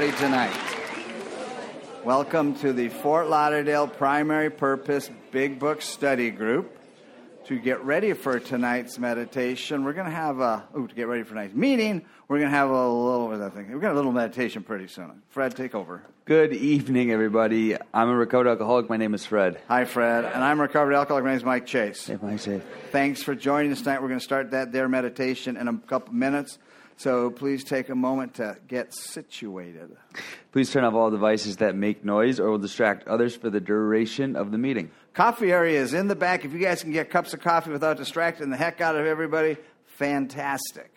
everybody tonight? Welcome to the Fort Lauderdale Primary Purpose Big Book Study Group. To get ready for tonight's meditation, we're going to have a, ooh, to get ready for tonight's meeting, we're going to have a little, what that thing. To have a little meditation pretty soon. Fred, take over. Good evening, everybody. I'm a recovered alcoholic. My name is Fred. Hi, Fred. And I'm a recovered alcoholic. My name is Mike Chase. If I say, Thanks for joining us tonight. We're going to start that there meditation in a couple minutes. So please take a moment to get situated. please turn off all devices that make noise or will distract others for the duration of the meeting. Coffee area is in the back. If you guys can get cups of coffee without distracting the heck out of everybody, fantastic.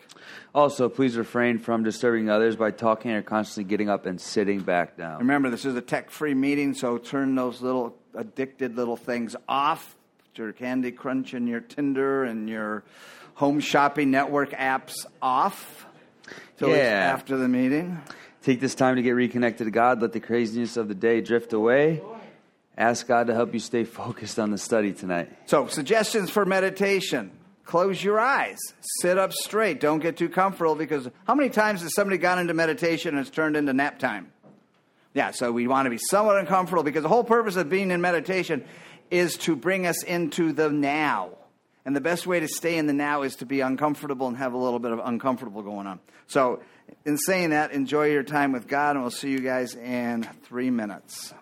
Also, please refrain from disturbing others by talking or constantly getting up and sitting back down. Remember, this is a tech free meeting, so turn those little addicted little things off. Put your Candy Crush and your Tinder and your home shopping network apps off. Till it's Yeah. after the meeting. Take this time to get reconnected to God. Let the craziness of the day drift away. Ask God to help you stay focused on the study tonight. So, suggestions for meditation. Close your eyes. Sit up straight. Don't get too comfortable because how many times has somebody gone into meditation and it's turned into nap time? Yeah, so we want to be somewhat uncomfortable because the whole purpose of being in meditation is to bring us into the now. And the best way to stay in the now is to be uncomfortable and have a little bit of uncomfortable going on. So, in saying that, enjoy your time with God, and we'll see you guys in three minutes.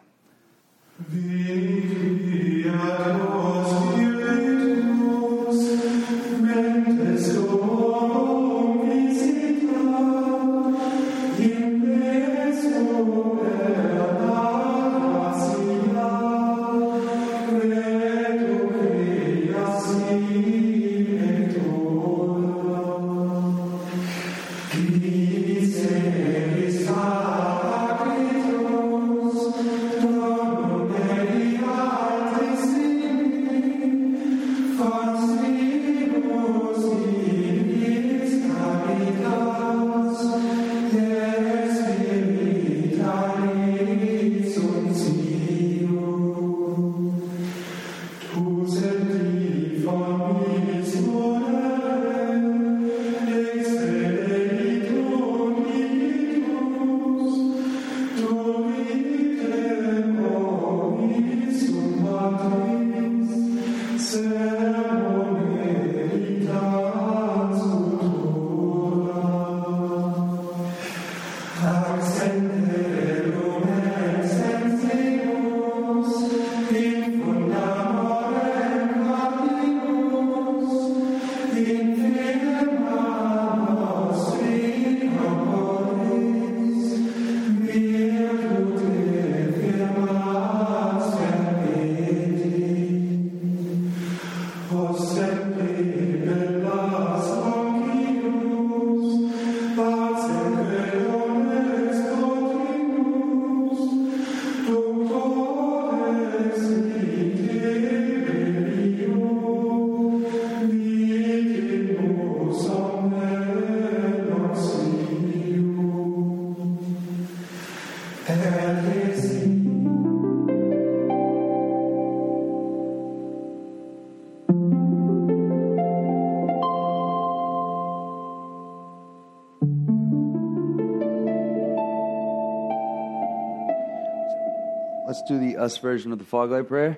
Let's do the us version of the fog light prayer.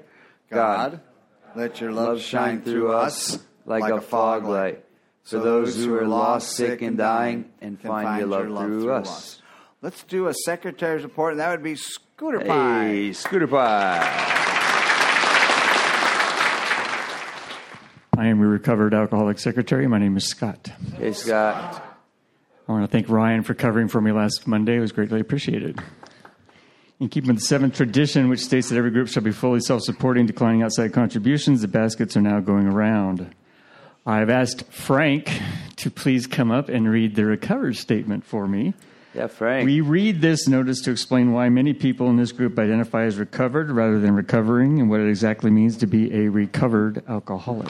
God, Let your love shine through us like a fog light. For those who are lost, sick, and dying, and can find your love through us. Let's do a secretary's report, and that would be Scooter Pie. Hey, Scooter Pie. I am your recovered alcoholic secretary. My name is Scott. Hey, Scott. I want to thank Ryan for covering for me last Monday. It was greatly appreciated. In keeping with the seventh tradition, which states that every group shall be fully self supporting, declining outside contributions, the baskets are now going around. I've asked Frank to please come up and read the recovered statement for me. Yeah, Frank. We read this notice to explain why many people in this group identify as recovered rather than recovering and what it exactly means to be a recovered alcoholic.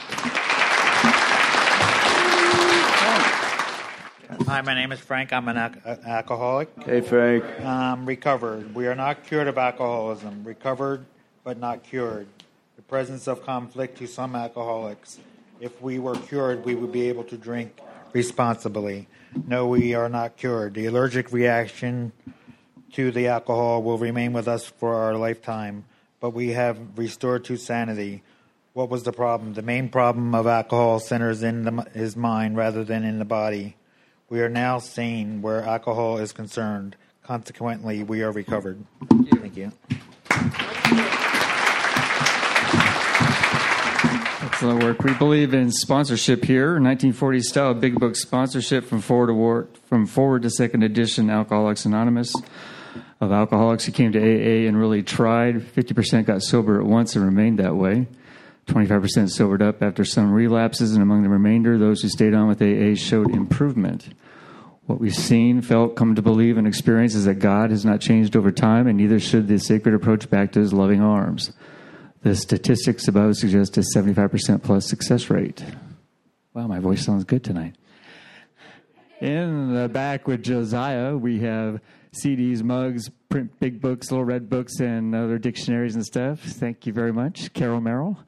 Hi, my name is Frank. I'm an al- uh, alcoholic. hey, Frank. Um, recovered. We are not cured of alcoholism. Recovered, but not cured. The presence of conflict to some alcoholics. If we were cured, we would be able to drink responsibly. No, we are not cured. The allergic reaction to the alcohol will remain with us for our lifetime, but we have restored to sanity. What was the problem? The main problem of alcohol centers in the, his mind rather than in the body. We are now sane where alcohol is concerned. Consequently, we are recovered. Thank you. Excellent work. We believe in sponsorship here. 1940s style big book sponsorship from forward to war, from forward to second edition Alcoholics Anonymous. Of alcoholics who came to AA and really tried, 50% got sober at once and remained that way. 25% sobered up after some relapses, and among the remainder, those who stayed on with AA showed improvement. What we've seen, felt, come to believe, and experience is that God has not changed over time, and neither should the sacred approach back to his loving arms. The statistics above suggest a 75% plus success rate. Wow, my voice sounds good tonight. In the back with Josiah, we have CDs, mugs, print big books, little red books, and other dictionaries and stuff. Thank you very much, Carol Merrill.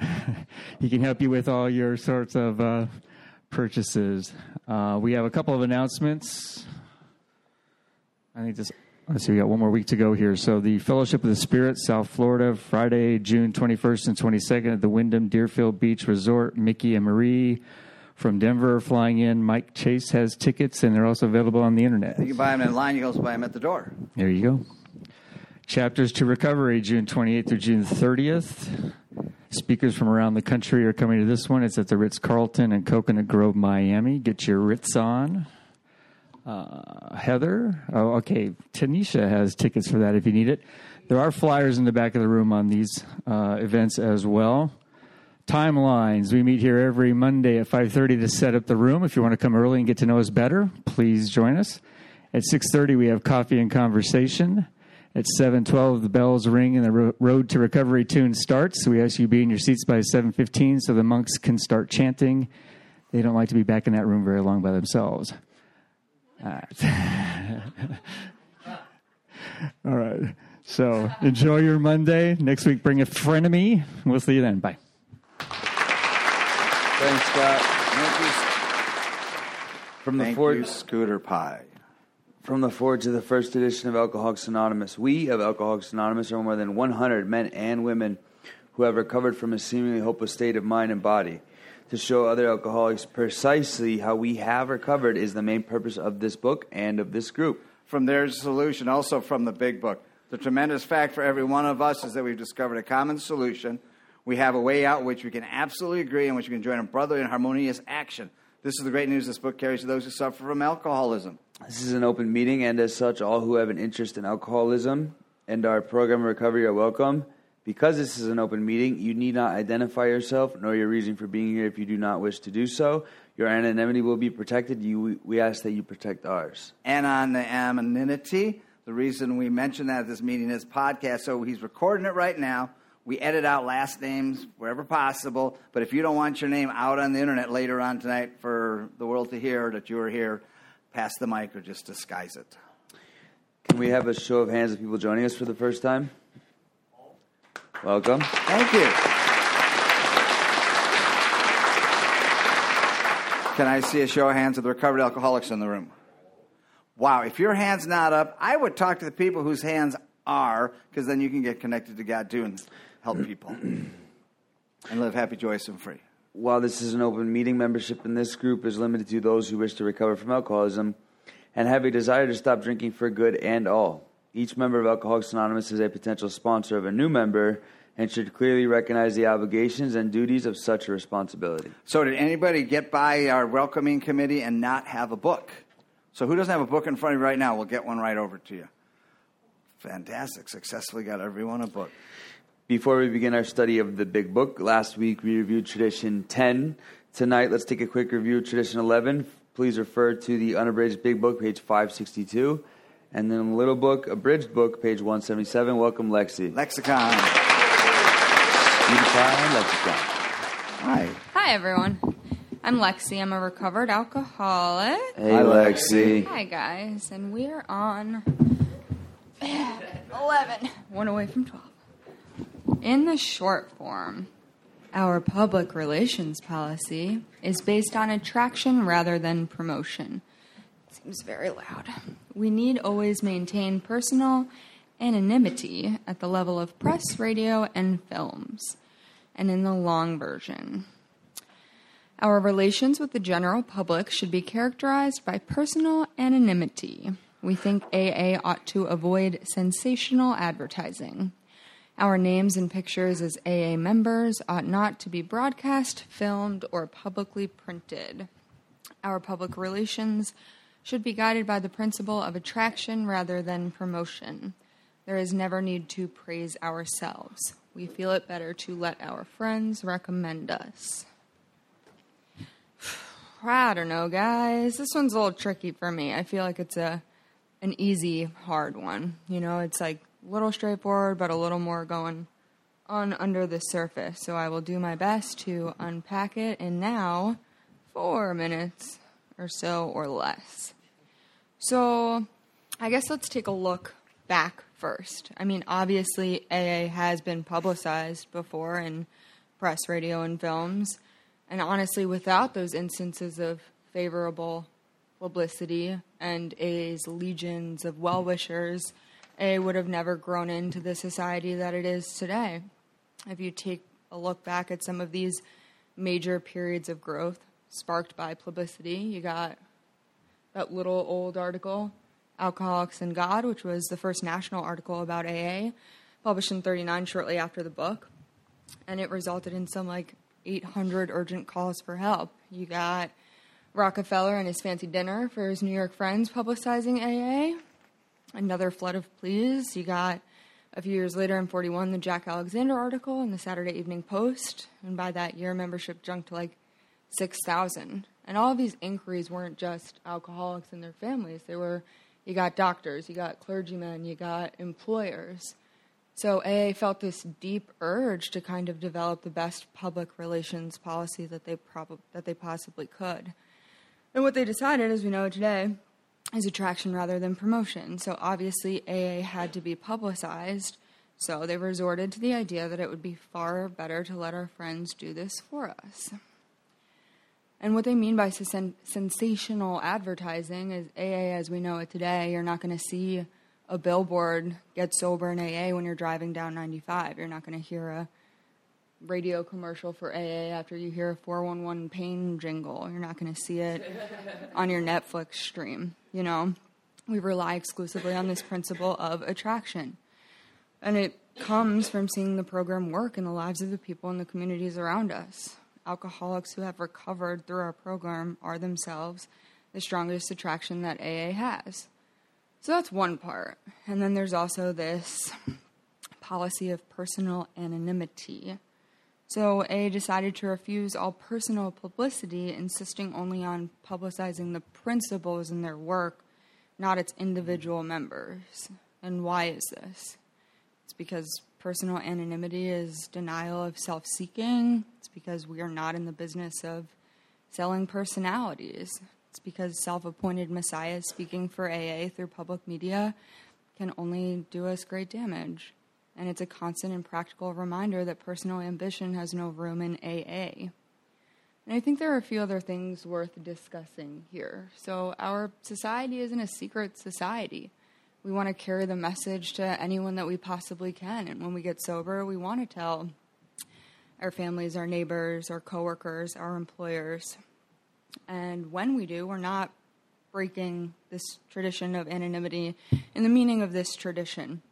he can help you with all your sorts of uh, purchases. Uh, we have a couple of announcements. I think this. Let's see, we got one more week to go here. So, the Fellowship of the Spirit, South Florida, Friday, June 21st and 22nd at the Wyndham Deerfield Beach Resort. Mickey and Marie from Denver are flying in. Mike Chase has tickets, and they're also available on the internet. You can buy them in line. You can also buy them at the door. There you go. Chapters to Recovery, June 28th through June 30th. Speakers from around the country are coming to this one. It's at the Ritz Carlton in Coconut Grove, Miami. Get your Ritz on. Uh, Heather, oh, okay. Tanisha has tickets for that if you need it. There are flyers in the back of the room on these uh, events as well. Timelines. We meet here every Monday at 5:30 to set up the room. If you want to come early and get to know us better, please join us. At 6:30 we have coffee and conversation. At 7:12 the bells ring and the road to recovery tune starts. So we ask you to be in your seats by 7:15 so the monks can start chanting. They don't like to be back in that room very long by themselves. All right. All right. So enjoy your Monday. Next week, bring a frenemy. We'll see you then. Bye. Thanks, Scott. Thank you, From the Thank Ford, you, Scooter Pie. From the foreword to the first edition of Alcoholics Anonymous. We of Alcoholics Anonymous are more than 100 men and women who have recovered from a seemingly hopeless state of mind and body. To show other alcoholics precisely how we have recovered is the main purpose of this book and of this group. From their solution, also from the big book. The tremendous fact for every one of us is that we've discovered a common solution. We have a way out which we can absolutely agree on, which we can join in brotherly and harmonious action. This is the great news this book carries to those who suffer from alcoholism. This is an open meeting, and as such, all who have an interest in alcoholism and our program recovery are welcome. Because this is an open meeting, you need not identify yourself nor your reason for being here if you do not wish to do so. Your anonymity will be protected. You, we ask that you protect ours. And on the anonymity, the reason we mention that at this meeting is podcast. So he's recording it right now. We edit out last names wherever possible. But if you don't want your name out on the internet later on tonight for the world to hear that you were here, pass the mic or just disguise it. Can we have a show of hands of people joining us for the first time? Welcome. Thank you. Can I see a show of hands of the recovered alcoholics in the room? Wow, if your hand's not up, I would talk to the people whose hands are, because then you can get connected to God too and help people. and live happy, joyous, and free. While this is an open meeting, membership in this group is limited to those who wish to recover from alcoholism and have a desire to stop drinking for good and all. Each member of Alcoholics Anonymous is a potential sponsor of a new member and should clearly recognize the obligations and duties of such a responsibility. So, did anybody get by our welcoming committee and not have a book? So, who doesn't have a book in front of you right now? We'll get one right over to you. Fantastic. Successfully got everyone a book. Before we begin our study of the Big Book, last week we reviewed Tradition 10. Tonight, let's take a quick review of Tradition 11. Please refer to the Unabridged Big Book, page 562. And then the Little Book, Abridged Book, page 177. Welcome, Lexi. Lexicon. Beautify Lexicon. Hi. Hi, everyone. I'm Lexi. I'm a recovered alcoholic. Hey, Lexi. Hi, guys. And we are on 11, one away from 12. In the short form, our public relations policy is based on attraction rather than promotion. Seems very loud. We need always maintain personal anonymity at the level of press, radio, and films, and in the long version. Our relations with the general public should be characterized by personal anonymity. We think AA ought to avoid sensational advertising. Our names and pictures as AA members ought not to be broadcast, filmed, or publicly printed. Our public relations should be guided by the principle of attraction rather than promotion. There is never need to praise ourselves. We feel it better to let our friends recommend us. I don't know, guys. This one's a little tricky for me. I feel like it's a an easy, hard one. You know, it's like little straightforward, but a little more going on under the surface. So I will do my best to unpack it in now four minutes or so or less. So I guess let's take a look back first. I mean, obviously, AA has been publicized before in press, radio, and films. And honestly, without those instances of favorable publicity and AA's legions of well wishers, AA would have never grown into the society that it is today. If you take a look back at some of these major periods of growth sparked by publicity, you got that little old article, Alcoholics and God, which was the first national article about AA, published in 39 shortly after the book. And it resulted in some like 800 urgent calls for help. You got Rockefeller and his fancy dinner for his New York friends publicizing AA. Another flood of pleas. You got a few years later in 41 the Jack Alexander article in the Saturday Evening Post. And by that year, membership jumped to like 6,000. And all of these inquiries weren't just alcoholics and their families. They were, you got doctors, you got clergymen, you got employers. So AA felt this deep urge to kind of develop the best public relations policy that they prob- that they possibly could. And what they decided, as we know today, is attraction rather than promotion. So obviously AA had to be publicized. So they resorted to the idea that it would be far better to let our friends do this for us. And what they mean by sen- sensational advertising is AA as we know it today. You're not going to see a billboard get sober in AA when you're driving down 95. You're not going to hear a radio commercial for AA after you hear a 411 pain jingle. You're not going to see it on your Netflix stream. You know, we rely exclusively on this principle of attraction. And it comes from seeing the program work in the lives of the people in the communities around us alcoholics who have recovered through our program are themselves the strongest attraction that AA has. So that's one part. And then there's also this policy of personal anonymity. So AA decided to refuse all personal publicity, insisting only on publicizing the principles in their work, not its individual members. And why is this? It's because personal anonymity is denial of self seeking. It's because we are not in the business of selling personalities. It's because self appointed messiahs speaking for AA through public media can only do us great damage. And it's a constant and practical reminder that personal ambition has no room in AA. And I think there are a few other things worth discussing here. So, our society isn't a secret society we want to carry the message to anyone that we possibly can. And when we get sober, we want to tell our families, our neighbors, our coworkers, our employers. And when we do, we're not breaking this tradition of anonymity in the meaning of this tradition,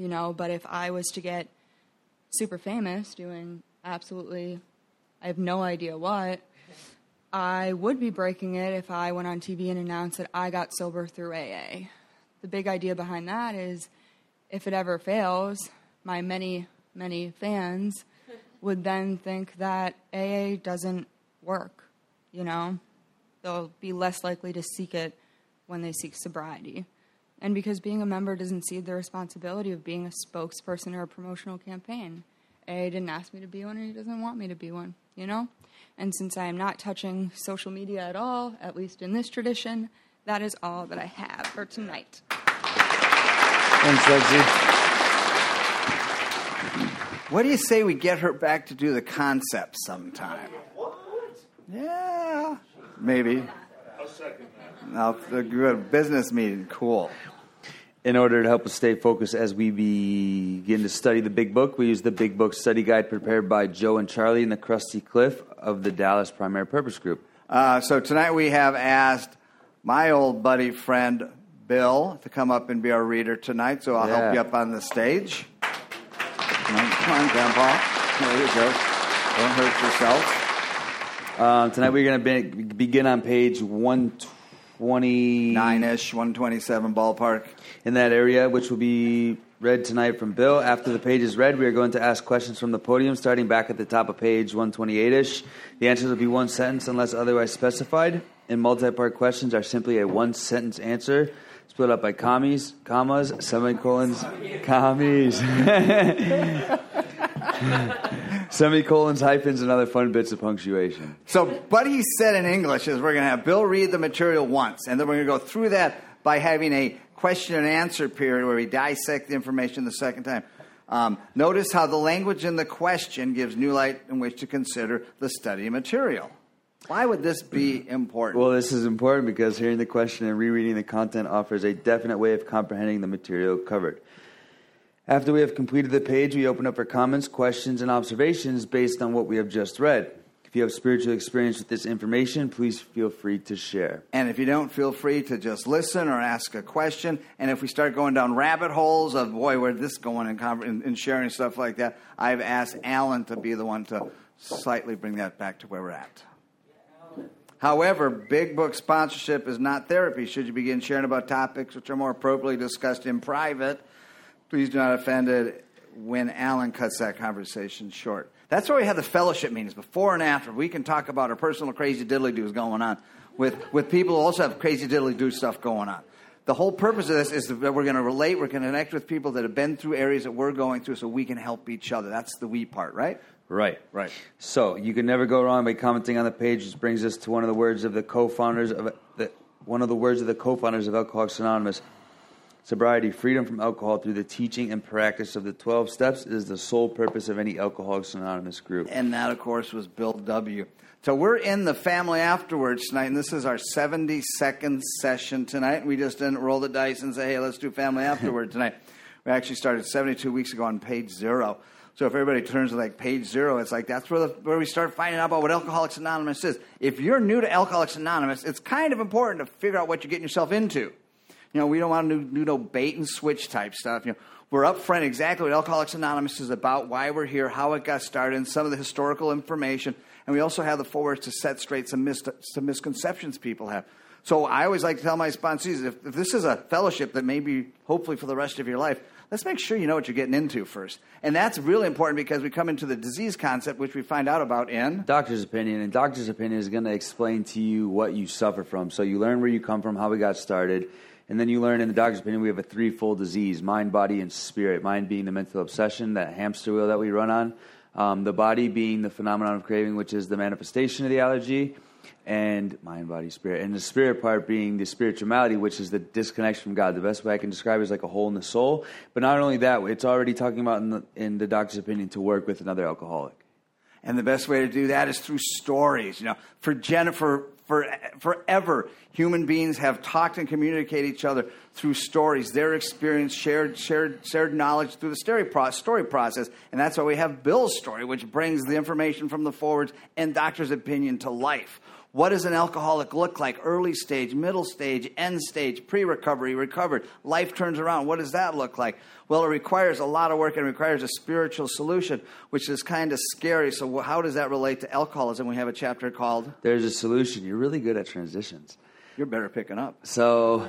you know. But if I was to get super famous doing absolutely, I have no idea what, I would be breaking it if I went on TV and announced that I got sober through AA. The big idea behind that is if it ever fails, my many, many fans would then think that AA doesn't work, you know? They'll be less likely to seek it when they seek sobriety. And because being a member doesn't see the responsibility of being a spokesperson or a promotional campaign. AA didn't ask me to be one, and he doesn't want me to be one, you know? And since I am not touching social media at all, at least in this tradition, that is all that I have for tonight. Thanks, Lexi. What do you say we get her back to do the concept sometime? Yeah, maybe. I'll second that. No, good business meeting. Cool. In order to help us stay focused as we begin to study the Big Book, we use the Big Book study guide prepared by Joe and Charlie in the Krusty Cliff of the Dallas Primary Purpose Group. Uh, so tonight we have asked my old buddy friend Bill to come up and be our reader tonight. So I'll Yeah. help you up on the stage. Come on, come on, Grandpa. There you go. Don't hurt yourself. Um, tonight we're going to be, begin on page 129 ish, 127 ballpark. in that area, which will be read tonight from Bill. After the page is read, we are going to ask questions from the podium, starting back at the top of page 128 ish. The answers will be one sentence unless otherwise specified. And multi part questions are simply a one sentence answer, split up by commas, commas, semicolons, commas. Semicolons, hyphens, and other fun bits of punctuation. So, what he said in English is we're going to have Bill read the material once, and then we're going to go through that by having a question and answer period where we dissect the information the second time. Um, notice how the language in the question gives new light in which to consider the study material. Why would this be important? Well, this is important because hearing the question and rereading the content offers a definite way of comprehending the material covered. After we have completed the page, we open up for comments, questions, and observations based on what we have just read. If you have spiritual experience with this information, please feel free to share. And if you don't, feel free to just listen or ask a question. And if we start going down rabbit holes of, boy, where'd this going and, and sharing stuff like that, I've asked Alan to be the one to slightly bring that back to where we're at. However, Big Book sponsorship is not therapy. Should you begin sharing about topics which are more appropriately discussed in private, please do not offend it when Alan cuts that conversation short. That's why we have the fellowship meetings before and after. We can talk about our personal crazy diddly doos going on with, with people who also have crazy diddly do stuff going on. The whole purpose of this is that we're going to relate, we're going to connect with people that have been through areas that we're going through so we can help each other. That's the we part, right? Right. Right. So you can never go wrong by commenting on the page. This brings us to one of the words of the co-founders of the one of the words of the co-founders of Alcoholics Anonymous. Sobriety, freedom from alcohol through the teaching and practice of the 12 steps is the sole purpose of any Alcoholics Anonymous group. And that, of course, was Bill W. So we're in the family afterwards tonight, and this is our 72nd session tonight. We just didn't roll the dice and say, hey, let's do family afterward tonight. We actually started 72 weeks ago on page zero. So if everybody turns to like page zero, it's like that's where, the, where we start finding out about what Alcoholics Anonymous is. If you're new to Alcoholics Anonymous, it's kind of important to figure out what you're getting yourself into. You know, we don't want to do, no bait and switch type stuff. You know, we're upfront exactly what Alcoholics Anonymous is about, why we're here, how it got started, and some of the historical information. And we also have the forwards to set straight some, mis- some misconceptions people have. So I always like to tell my sponsees if, if this is a fellowship that maybe, hopefully, for the rest of your life, let's make sure you know what you're getting into first. And that's really important because we come into the disease concept, which we find out about in. Doctor's opinion, and doctor's opinion is going to explain to you what you suffer from. So you learn where you come from, how we got started, and then you learn in the doctor's opinion we have a threefold disease: mind, body, and spirit. Mind being the mental obsession, that hamster wheel that we run on. Um, the body being the phenomenon of craving, which is the manifestation of the allergy, and mind, body, spirit. And the spirit part being the spirituality, which is the disconnection from God. The best way I can describe it is like a hole in the soul. But not only that, it's already talking about in the, in the doctor's opinion to work with another alcoholic. And the best way to do that is through stories. You know, for Jennifer, for forever, human beings have talked and communicated each other through stories, their experience, shared, shared, shared knowledge through the story, pro- story process. And that's why we have Bill's story, which brings the information from the forwards and doctor's opinion to life. What does an alcoholic look like? Early stage, middle stage, end stage, pre recovery, recovered. Life turns around. What does that look like? Well, it requires a lot of work and requires a spiritual solution, which is kind of scary. So, how does that relate to alcoholism? We have a chapter called There's a solution. You're really good at transitions. You're better picking up. So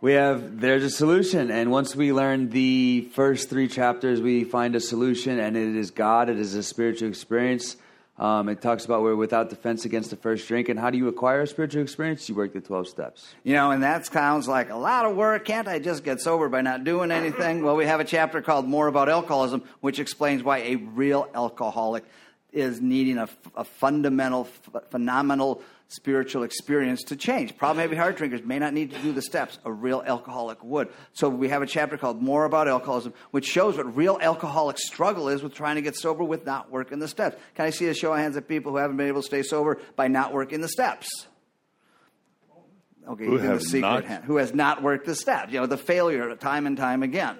we have there's a solution, and once we learn the first three chapters, we find a solution, and it is God. It is a spiritual experience. Um, it talks about we're without defense against the first drink, and how do you acquire a spiritual experience? You work the twelve steps. You know, and that sounds like a lot of work. Can't I just get sober by not doing anything? Well, we have a chapter called More About Alcoholism, which explains why a real alcoholic is needing a, a fundamental, phenomenal spiritual experience to change. Problem heavy heart drinkers may not need to do the steps. A real alcoholic would. So we have a chapter called More About Alcoholism, which shows what real alcoholic struggle is with trying to get sober with not working the steps. Can I see a show of hands of people who haven't been able to stay sober by not working the steps? Okay, Who the secret not? hand. Who has not worked the steps? You know, the failure time and time again.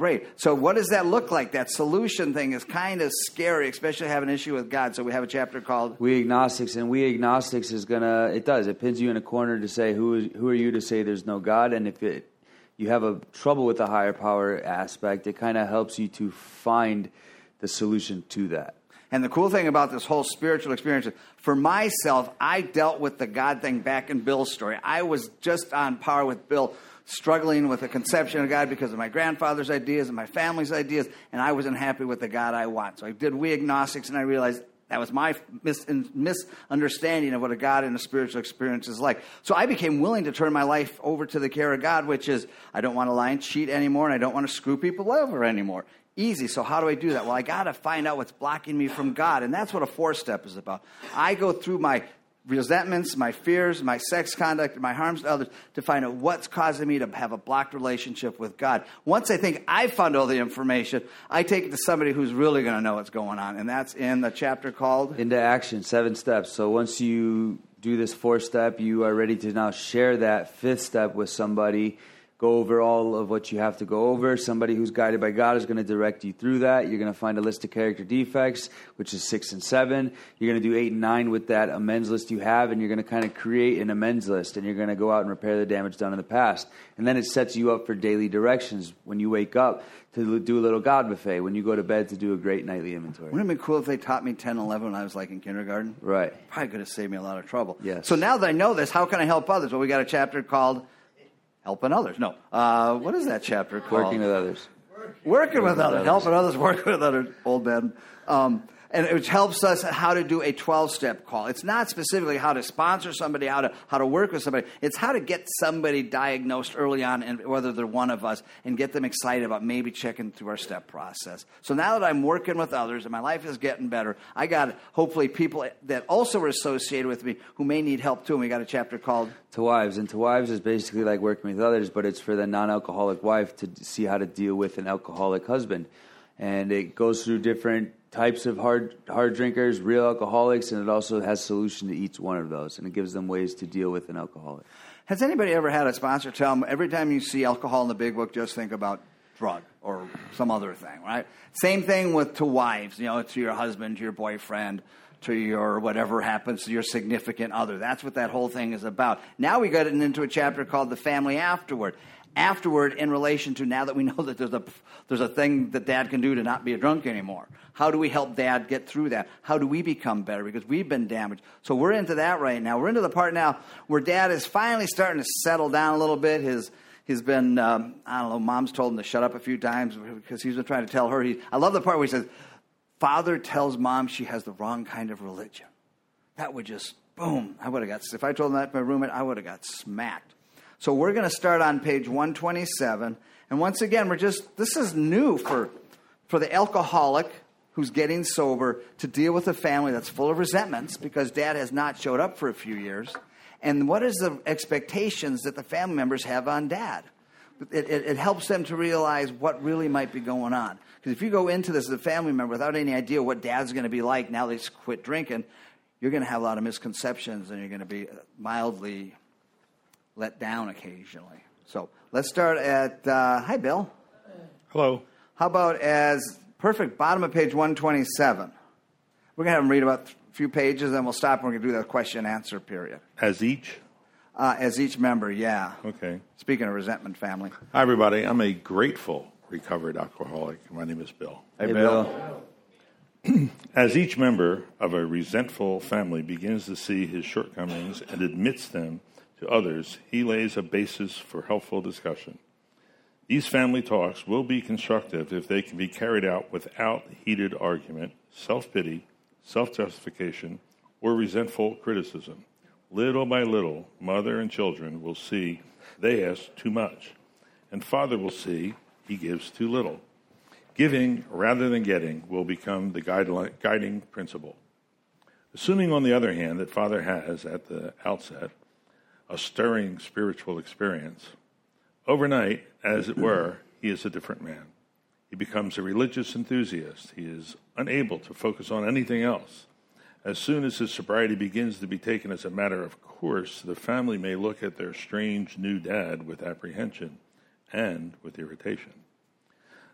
Great. So, what does that look like? That solution thing is kind of scary, especially have an issue with God. So, we have a chapter called We agnostics, and we agnostics is gonna. It does. It pins you in a corner to say who is who are you to say there's no God, and if it you have a trouble with the higher power aspect, it kind of helps you to find the solution to that. And the cool thing about this whole spiritual experience, is, for myself, I dealt with the God thing back in Bill's story. I was just on par with Bill, struggling with the conception of God because of my grandfather's ideas and my family's ideas, and I wasn't happy with the God I want. So I did We Agnostics, and I realized that was my mis- misunderstanding of what a God and a spiritual experience is like. So I became willing to turn my life over to the care of God, which is I don't want to lie and cheat anymore, and I don't want to screw people over anymore. Easy. So how do I do that? Well, I got to find out what's blocking me from God, and that's what a four step is about. I go through my resentments, my fears, my sex conduct, my harms to others to find out what's causing me to have a blocked relationship with God. Once I think I've found all the information, I take it to somebody who's really going to know what's going on, and that's in the chapter called into action seven steps so once you do this fourth step you are ready to now share that fifth step with somebody go over all of what you have to go over somebody who's guided by god is going to direct you through that you're going to find a list of character defects which is six and seven you're going to do eight and nine with that amends list you have and you're going to kind of create an amends list and you're going to go out and repair the damage done in the past and then it sets you up for daily directions when you wake up to do a little god buffet when you go to bed to do a great nightly inventory Wouldn't it be cool if they taught me 10, 11 when I was like in kindergarten? right Probably could have saved me a lot of trouble. Yes. So now that I know this, how can I help others? Well, we got a chapter called Helping Others. No. Uh, what is that chapter called? working with others Working with others. others. Helping others, working with others. Old man. Um, and it helps us how to do a 12 step call. It's not specifically how to sponsor somebody, how to, how to work with somebody. It's how to get somebody diagnosed early on, and whether they're one of us, and get them excited about maybe checking through our step process. So now that I'm working with others and my life is getting better, I got hopefully people that also are associated with me who may need help too. And we got a chapter called to wives and to wives is basically like working with others but it's for the non-alcoholic wife to see how to deal with an alcoholic husband and it goes through different types of hard hard drinkers real alcoholics and it also has solution to each one of those and it gives them ways to deal with an alcoholic Has anybody ever had a sponsor tell them every time you see alcohol in the big book, just think about drug or some other thing, right? Same thing with to wives, you know, to your husband, to your boyfriend, to your whatever happens to your significant other. That's what that whole thing is about. Now we got into a chapter called the family afterward. Afterward, in relation to now that we know that there's a there's a thing that dad can do to not be a drunk anymore. How do we help dad get through that? How do we become better? Because we've been damaged. So we're into that right now. We're into the part now where dad is finally starting to settle down a little bit. His he's been um, I don't know. Mom's told him to shut up a few times because he's been trying to tell her. He, I love the part where he says, "Father tells mom she has the wrong kind of religion." That would just boom. I would have got if I told him that to my roommate, I would have got smacked. So we're going to start on page 127, and once again, we're just this is new for for the alcoholic who's getting sober to deal with a family that's full of resentments because dad has not showed up for a few years. And what is the expectations that the family members have on dad? it, it, it helps them to realize what really might be going on. Because if you go into this as a family member without any idea what dad's going to be like now they quit drinking, you're going to have a lot of misconceptions and you're going to be mildly let down occasionally. So let's start at, uh, hi, Bill. Hello. How about as perfect bottom of page 127? We're going to have them read about a few pages, then we'll stop and we're going to do the question and answer period. As each? Uh, as each member, yeah. Okay. Speaking of resentment family. Hi, everybody. I'm a grateful recovered alcoholic. My name is Bill. Hey, Bill. As each member of a resentful family begins to see his shortcomings and admits them to others, he lays a basis for helpful discussion. These family talks will be constructive if they can be carried out without heated argument, self pity, self justification, or resentful criticism. Little by little, mother and children will see they ask too much, and father will see he gives too little. Giving rather than getting will become the guiding principle. Assuming, on the other hand, that father has, at the outset, a stirring spiritual experience, overnight, as it were, he is a different man. He becomes a religious enthusiast. He is unable to focus on anything else. As soon as his sobriety begins to be taken as a matter of course, the family may look at their strange new dad with apprehension and with irritation.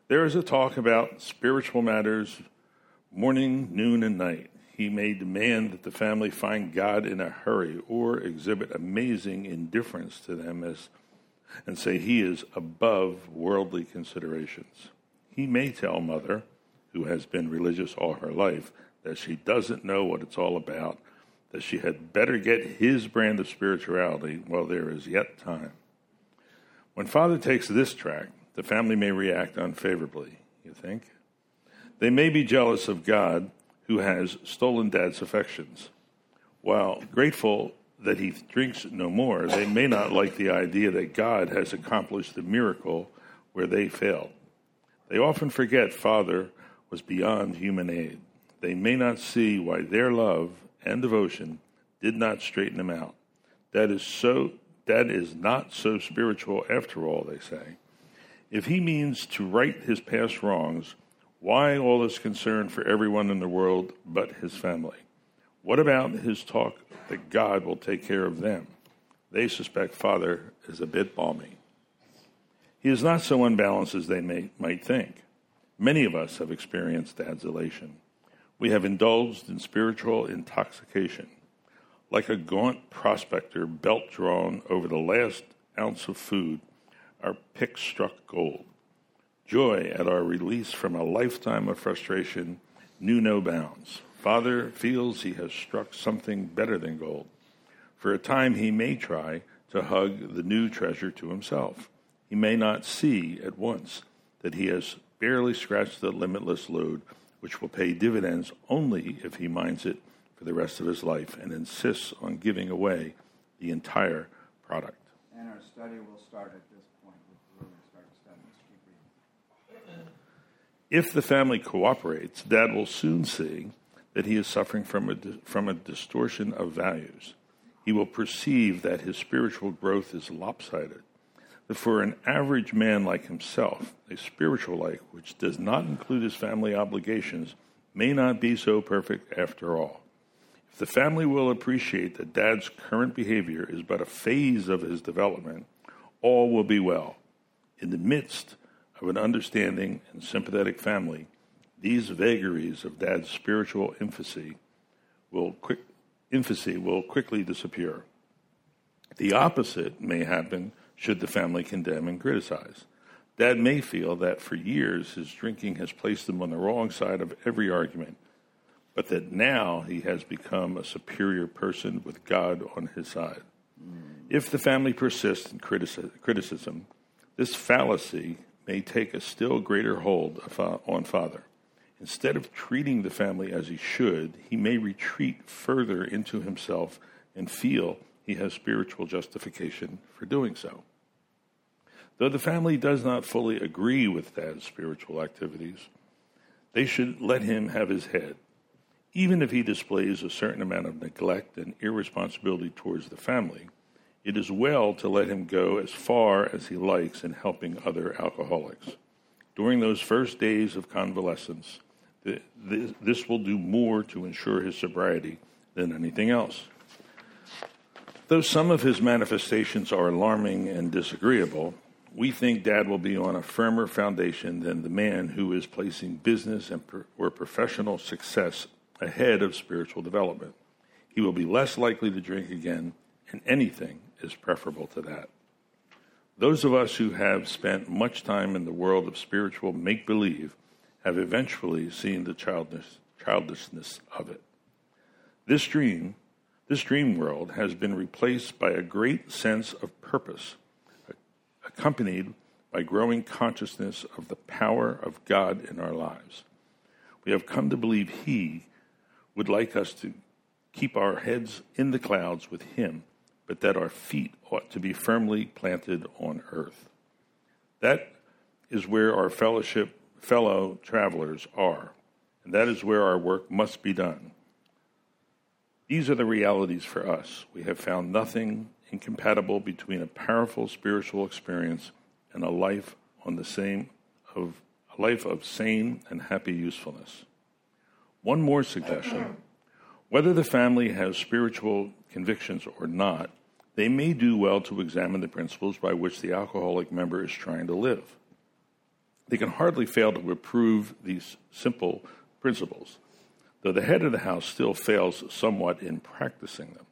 There is a talk about spiritual matters morning, noon, and night. He may demand that the family find God in a hurry or exhibit amazing indifference to them as, and say he is above worldly considerations. He may tell mother, who has been religious all her life, that she doesn't know what it's all about, that she had better get his brand of spirituality while there is yet time. When father takes this track, the family may react unfavorably, you think? They may be jealous of God who has stolen dad's affections. While grateful that he drinks no more, they may not like the idea that God has accomplished the miracle where they failed. They often forget Father was beyond human aid. They may not see why their love and devotion did not straighten him out. That is so that is not so spiritual after all, they say. If he means to right his past wrongs, why all this concern for everyone in the world but his family? What about his talk that God will take care of them? They suspect Father is a bit balmy. He is not so unbalanced as they may, might think. Many of us have experienced dad's elation. We have indulged in spiritual intoxication. Like a gaunt prospector belt drawn over the last ounce of food, our pick struck gold. Joy at our release from a lifetime of frustration knew no bounds. Father feels he has struck something better than gold. For a time, he may try to hug the new treasure to himself. He may not see at once that he has barely scratched the limitless lode, which will pay dividends only if he minds it for the rest of his life and insists on giving away the entire product. And our study will start at this point. We'll really start studying. Keep reading. If the family cooperates, Dad will soon see that he is suffering from a, from a distortion of values. He will perceive that his spiritual growth is lopsided. That for an average man like himself, a spiritual life which does not include his family obligations may not be so perfect after all. If the family will appreciate that dad's current behavior is but a phase of his development, all will be well. In the midst of an understanding and sympathetic family, these vagaries of dad's spiritual infancy will, quick, infancy will quickly disappear. The opposite may happen should the family condemn and criticize. Dad may feel that for years his drinking has placed him on the wrong side of every argument, but that now he has become a superior person with God on his side. Mm. If the family persists in critici- criticism, this fallacy may take a still greater hold on father. Instead of treating the family as he should, he may retreat further into himself and feel he has spiritual justification for doing so. Though the family does not fully agree with dad's spiritual activities, they should let him have his head. Even if he displays a certain amount of neglect and irresponsibility towards the family, It is well to let him go as far as he likes in helping other alcoholics. During those first days of convalescence, th- th- this will do more to ensure his sobriety than anything else. Though some of his manifestations are alarming and disagreeable, we think Dad will be on a firmer foundation than the man who is placing business and or professional success ahead of spiritual development. He will be less likely to drink again, and anything is preferable to that. Those of us who have spent much time in the world of spiritual make believe have eventually seen the childish, childishness of it. This dream this dream world has been replaced by a great sense of purpose, accompanied by growing consciousness of the power of God in our lives. We have come to believe He would like us to keep our heads in the clouds with Him, but that our feet ought to be firmly planted on earth. That is where our fellowship, fellow travelers are, and that is where our work must be done. These are the realities for us. We have found nothing incompatible between a powerful spiritual experience and a life on the same of a life of sane and happy usefulness. One more suggestion. Whether the family has spiritual convictions or not, they may do well to examine the principles by which the alcoholic member is trying to live. They can hardly fail to approve these simple principles though the head of the house still fails somewhat in practicing them.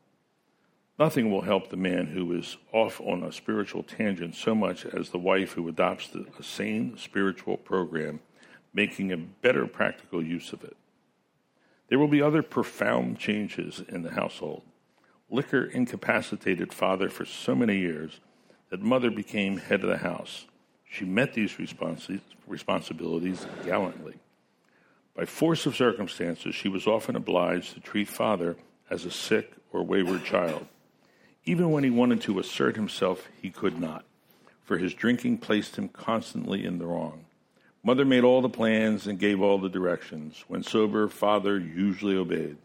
Nothing will help the man who is off on a spiritual tangent so much as the wife who adopts a sane spiritual program, making a better practical use of it. There will be other profound changes in the household. Liquor incapacitated father for so many years that mother became head of the house. She met these responsi- responsibilities gallantly. By force of circumstances, she was often obliged to treat father as a sick or wayward child. Even when he wanted to assert himself, he could not, for his drinking placed him constantly in the wrong. Mother made all the plans and gave all the directions. When sober, father usually obeyed.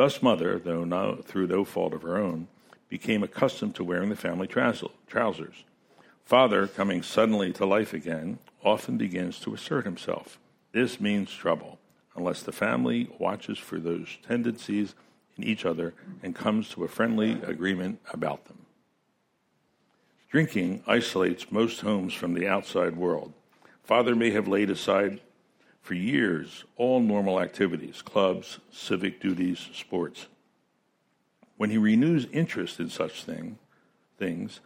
Thus, mother, though no, through no fault of her own, became accustomed to wearing the family trousers. Father, coming suddenly to life again, often begins to assert himself. This means trouble unless the family watches for those tendencies in each other and comes to a friendly agreement about them. Drinking isolates most homes from the outside world. Father may have laid aside for years all normal activities, clubs, civic duties, sports. When he renews interest in such thing, things,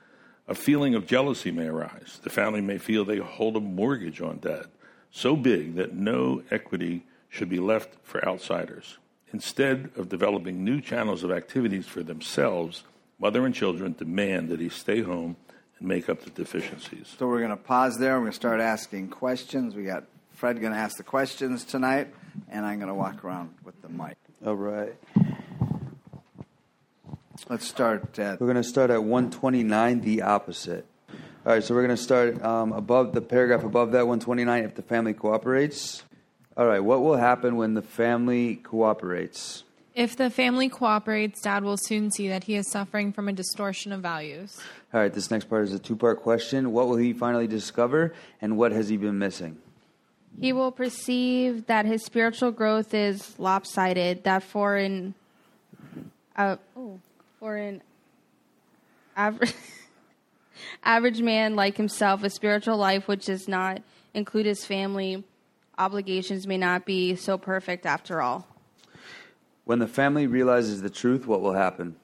a feeling of jealousy may arise. The family may feel they hold a mortgage on dad, so big that no equity should be left for outsiders. Instead of developing new channels of activities for themselves, mother and children demand that he stay home and make up the deficiencies. So we're going to pause there. We're going to start asking questions. We got Fred going to ask the questions tonight, and I'm going to walk around with the mic. All right. Let's start at. We're going to start at 129, the opposite. All right, so we're going to start um, above the paragraph above that, 129, if the family cooperates. All right, what will happen when the family cooperates? If the family cooperates, Dad will soon see that he is suffering from a distortion of values. All right, this next part is a two part question. What will he finally discover, and what has he been missing? He will perceive that his spiritual growth is lopsided, that for an, uh, oh, for an average, average man like himself, a spiritual life which does not include his family obligations may not be so perfect after all. When the family realizes the truth, what will happen?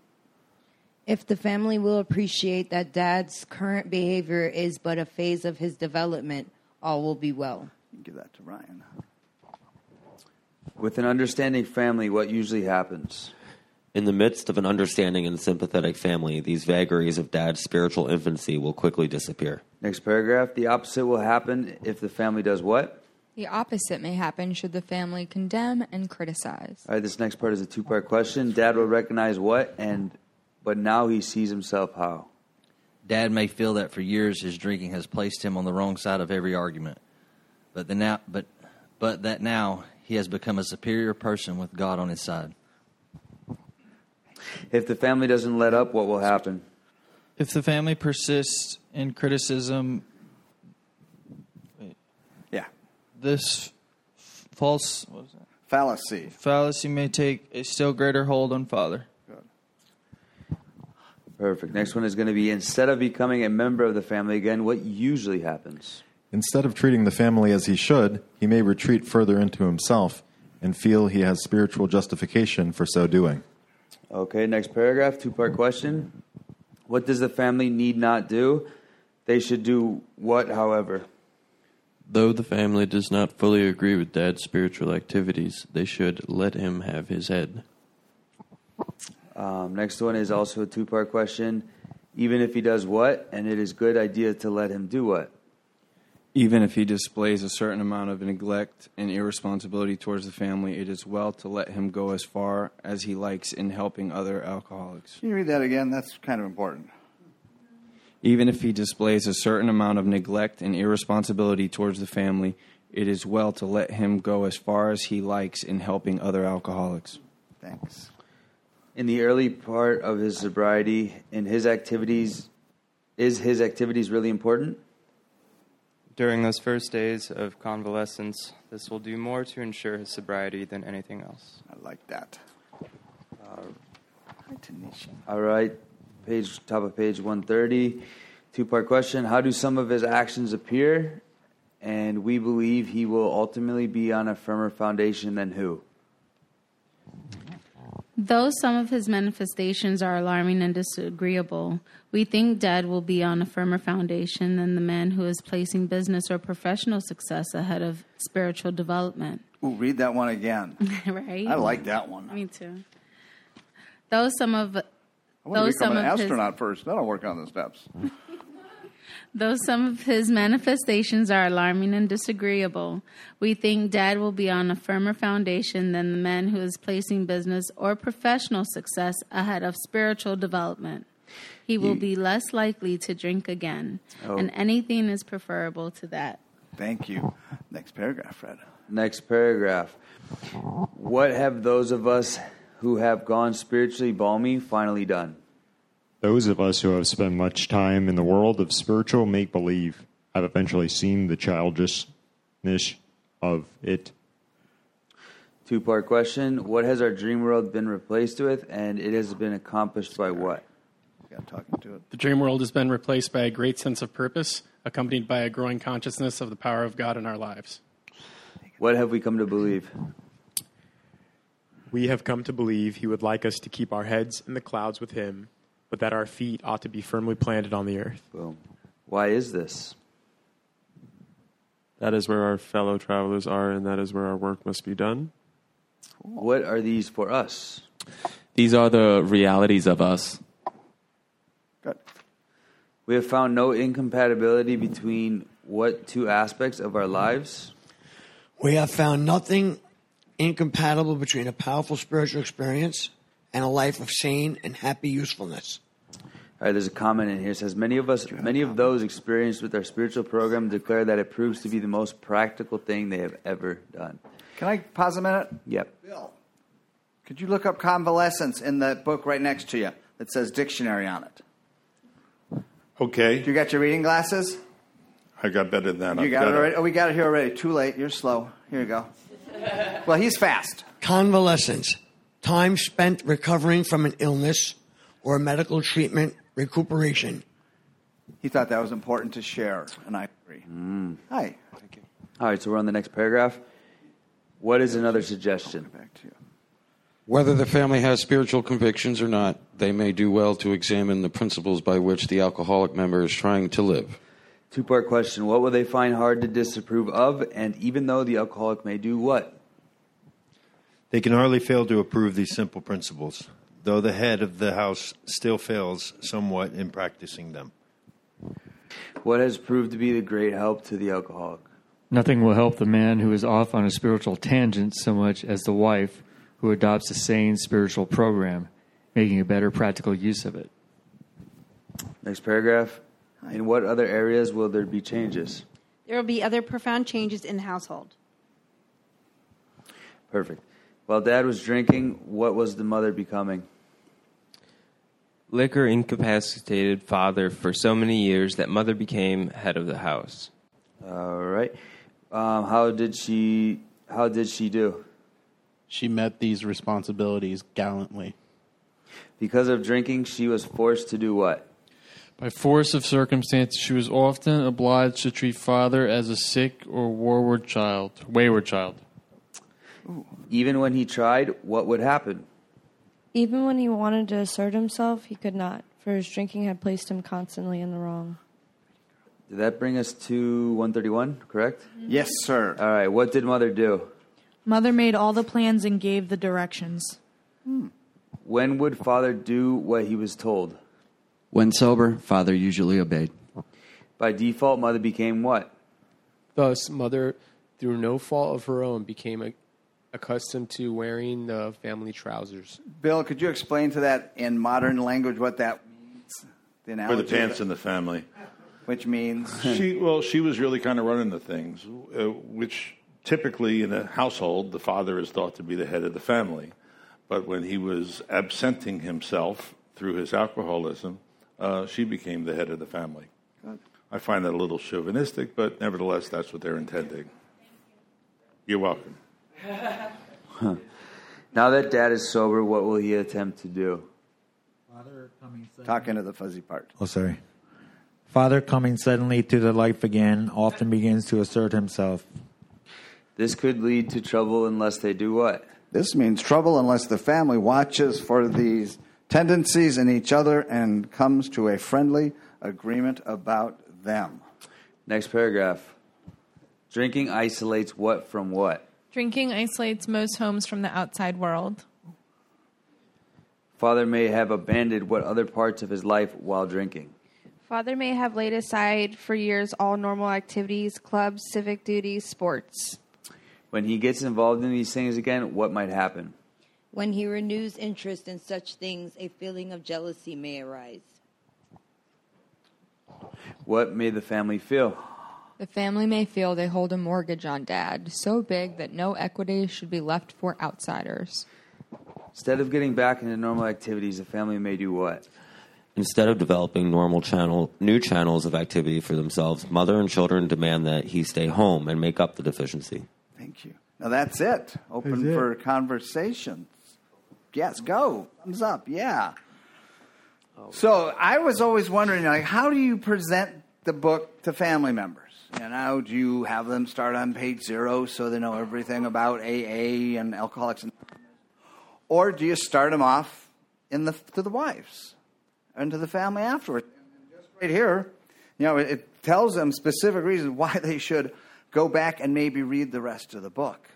If the family will appreciate that dad's current behavior is but a phase of his development, all will be well. Give that to Ryan. With an understanding family, what usually happens? In the midst of an understanding and sympathetic family, these vagaries of dad's spiritual infancy will quickly disappear. Next paragraph. The opposite will happen if the family does what? The opposite may happen should the family condemn and criticize. All right, this next part is a two part question. Dad will recognize what, and but now he sees himself how? Dad may feel that for years his drinking has placed him on the wrong side of every argument, but the now, but but that now he has become a superior person with God on his side. If the family doesn't let up, what will happen? If the family persists in criticism, Yeah. this f- false what was that? Fallacy. fallacy may take a still greater hold on father. Perfect. Next one is going to be instead of becoming a member of the family again, what usually happens? Instead of treating the family as he should, he may retreat further into himself and feel he has spiritual justification for so doing. Okay, next paragraph, two part question. What does the family need not do? They should do what, however? Though the family does not fully agree with dad's spiritual activities, they should let him have his head. Um, next one is also a two part question. Even if he does what, and it is good idea to let him do what? Even if he displays a certain amount of neglect and irresponsibility towards the family, it is well to let him go as far as he likes in helping other alcoholics. Can you read that again? That's kind of important. Even if he displays a certain amount of neglect and irresponsibility towards the family, it is well to let him go as far as he likes in helping other alcoholics. Thanks. In the early part of his sobriety, in his activities, is his activities really important? During those first days of convalescence, this will do more to ensure his sobriety than anything else. I like that. Uh, hi, Tanisha. All right, page top of page 130. Two part question How do some of his actions appear? And we believe he will ultimately be on a firmer foundation than who? Though some of his manifestations are alarming and disagreeable, we think Dad will be on a firmer foundation than the man who is placing business or professional success ahead of spiritual development. Ooh, read that one again. right? I like that one. Me too. Though some of I want to become some an of his astronaut first. Then I'll work on the steps. Though some of his manifestations are alarming and disagreeable, we think Dad will be on a firmer foundation than the man who is placing business or professional success ahead of spiritual development. He will You- be less likely to drink again, Oh. and anything is preferable to that. Thank you. Next paragraph, Fred. Next paragraph. What have those of us who have gone spiritually balmy finally done? Those of us who have spent much time in the world of spiritual make believe have eventually seen the childishness of it. Two part question. What has our dream world been replaced with, and it has been accomplished by what? talking to it. The dream world has been replaced by a great sense of purpose, accompanied by a growing consciousness of the power of God in our lives. What have we come to believe? We have come to believe he would like us to keep our heads in the clouds with him, but that our feet ought to be firmly planted on the earth. Boom. Why is this? That is where our fellow travelers are, and that is where our work must be done. What are these for us? These are the realities of us. We have found no incompatibility between what two aspects of our lives? We have found nothing incompatible between a powerful spiritual experience and a life of sane and happy usefulness. All right, there's a comment in here. It says many of us, many of those experienced with our spiritual program declare that it proves to be the most practical thing they have ever done. Can I pause a minute? Yep. Bill, could you look up convalescence in the book right next to you that says dictionary on it? Okay. You got your reading glasses? I got better than that. You I've got it already? Oh, we got it here already. Too late. You're slow. Here you go. Well, he's fast. Convalescence, time spent recovering from an illness or medical treatment, recuperation. He thought that was important to share, and I agree. Mm. Hi. Thank you. All right, so we're on the next paragraph. What is another suggestion? Back to you. Whether the family has spiritual convictions or not, they may do well to examine the principles by which the alcoholic member is trying to live. Two part question. What will they find hard to disapprove of? And even though the alcoholic may do what? They can hardly fail to approve these simple principles, though the head of the house still fails somewhat in practicing them. What has proved to be the great help to the alcoholic? Nothing will help the man who is off on a spiritual tangent so much as the wife who adopts a sane spiritual program, making a better practical use of it. Next paragraph. In what other areas will there be changes? There will be other profound changes in the household. Perfect. While dad was drinking, what was the mother becoming? Liquor incapacitated father for so many years that mother became head of the house. All right. Um, how did she? How did she do? She met these responsibilities gallantly. Because of drinking, she was forced to do what? By force of circumstance, she was often obliged to treat father as a sick or wayward child. Wayward child. Even when he tried, what would happen? Even when he wanted to assert himself, he could not, for his drinking had placed him constantly in the wrong. Did that bring us to 131, correct? Mm-hmm. Yes, sir. All right. What did mother do? Mother made all the plans and gave the directions. Hmm. When would father do what he was told? When sober, father usually obeyed. By default, mother became what? Thus, mother, through no fault of her own, became a, accustomed to wearing the family trousers. Bill, could you explain to that in modern language what that means? The Or the pants in the family. Which means? she well, she was really kind of running the things, uh, which typically in a household the father is thought to be the head of the family, but when he was absenting himself through his alcoholism, uh, she became the head of the family. Good. I find that a little chauvinistic, but nevertheless, that's what they're intending. You're welcome. Huh. Now that dad is sober, what will he attempt to do? Talk into the fuzzy part. Oh, sorry. Father coming suddenly to the life again often begins to assert himself. This could lead to trouble unless they do what? This means trouble unless the family watches for these tendencies in each other and comes to a friendly agreement about them. Next paragraph. Drinking isolates what from what? Drinking isolates most homes from the outside world. Father may have abandoned what other parts of his life while drinking. Father may have laid aside for years all normal activities, clubs, civic duties, sports. When he gets involved in these things again, what might happen? When he renews interest in such things, a feeling of jealousy may arise. What may the family feel? The family may feel they hold a mortgage on dad, so big that no equity should be left for outsiders. Instead of getting back into normal activities, the family may do what? Instead of developing normal channel, new channels of activity for themselves, mother and children demand that he stay home and make up the deficiency. Thank you. Now that's it. Open That's it. for conversations. Yes, go. Thumbs up. Yeah. So I was always wondering, like, how do you present the book to family members? You know, do you have them start on page zero so they know everything about AA and Alcoholics, or do you start them off in the to the wives and to the family afterwards? Just right here, you know, it, it tells them specific reasons why they should go back and maybe read the rest of the book.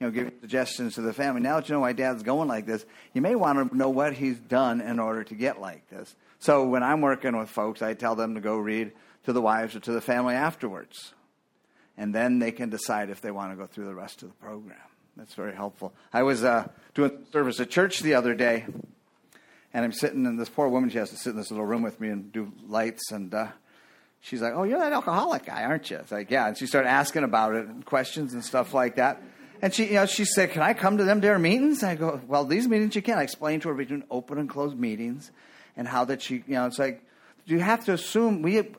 You know, give suggestions to the family. Now that you know why dad's going like this, you may want to know what he's done in order to get like this. So when I'm working with folks, I tell them to go read to the wives or to the family afterwards. And then they can decide if they want to go through the rest of the program. That's very helpful. I was uh, doing service at church the other day, and I'm sitting in this poor woman. She has to sit in this little room with me and do lights. And uh, she's like, "Oh, you're that alcoholic guy, aren't you?" It's like, "Yeah." And she started asking about it and questions and stuff like that. And she, you know, she said, "Can I come to them their meetings?" I go, "Well, these meetings you can." I explained to her between open and closed meetings, and how that she, you know, it's like you have to assume we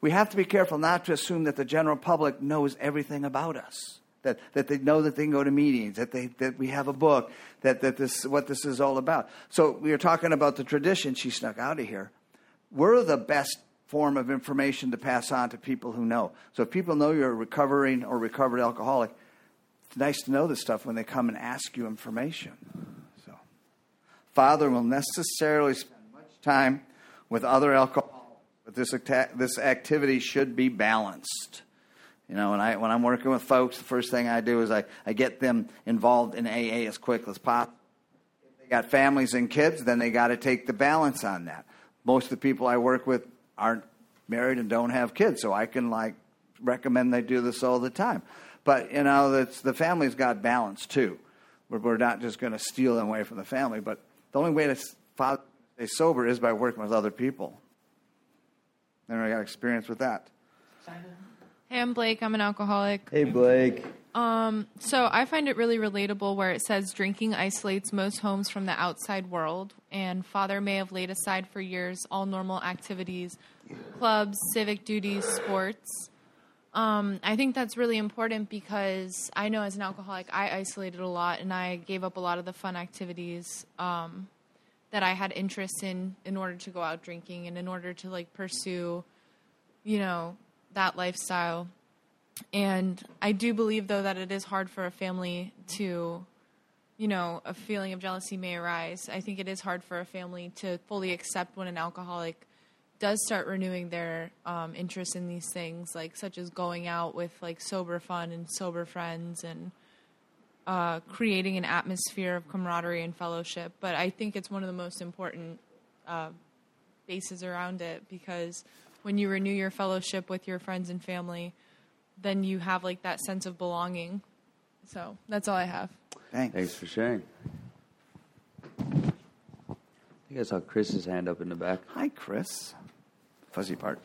we have to be careful not to assume that the general public knows everything about us. That, that they know that they can go to meetings, that, they, that we have a book, that, that this what this is all about. So we are talking about the tradition. She snuck out of here. We're the best form of information to pass on to people who know. So if people know you're a recovering or recovered alcoholic, it's nice to know this stuff when they come and ask you information. So, father will necessarily spend much time with other alcoholics, but this, this activity should be balanced. You know, when, I, when I'm working with folks, the first thing I do is I, I get them involved in AA as quick as possible. If they got families and kids, then they got to take the balance on that. Most of the people I work with aren't married and don't have kids, so I can like recommend they do this all the time. But you know, that's, the family's got balance too. We're, we're not just going to steal them away from the family, but the only way to stay sober is by working with other people. And I got experience with that. Hey, I'm Blake. I'm an alcoholic. Hey, Blake. Um, so I find it really relatable where it says drinking isolates most homes from the outside world, and father may have laid aside for years all normal activities, clubs, civic duties, sports. Um, I think that's really important because I know as an alcoholic, I isolated a lot and I gave up a lot of the fun activities um, that I had interest in in order to go out drinking and in order to like pursue, you know, that lifestyle. And I do believe, though, that it is hard for a family to, you know, a feeling of jealousy may arise. I think it is hard for a family to fully accept when an alcoholic does start renewing their um, interest in these things, like such as going out with like sober fun and sober friends and uh, creating an atmosphere of camaraderie and fellowship. But I think it's one of the most important uh, bases around it because when you renew your fellowship with your friends and family, then you have like that sense of belonging. So that's all I have. Thanks. Thanks for sharing. I think I saw Chris's hand up in the back. Hi, Chris. Fuzzy part.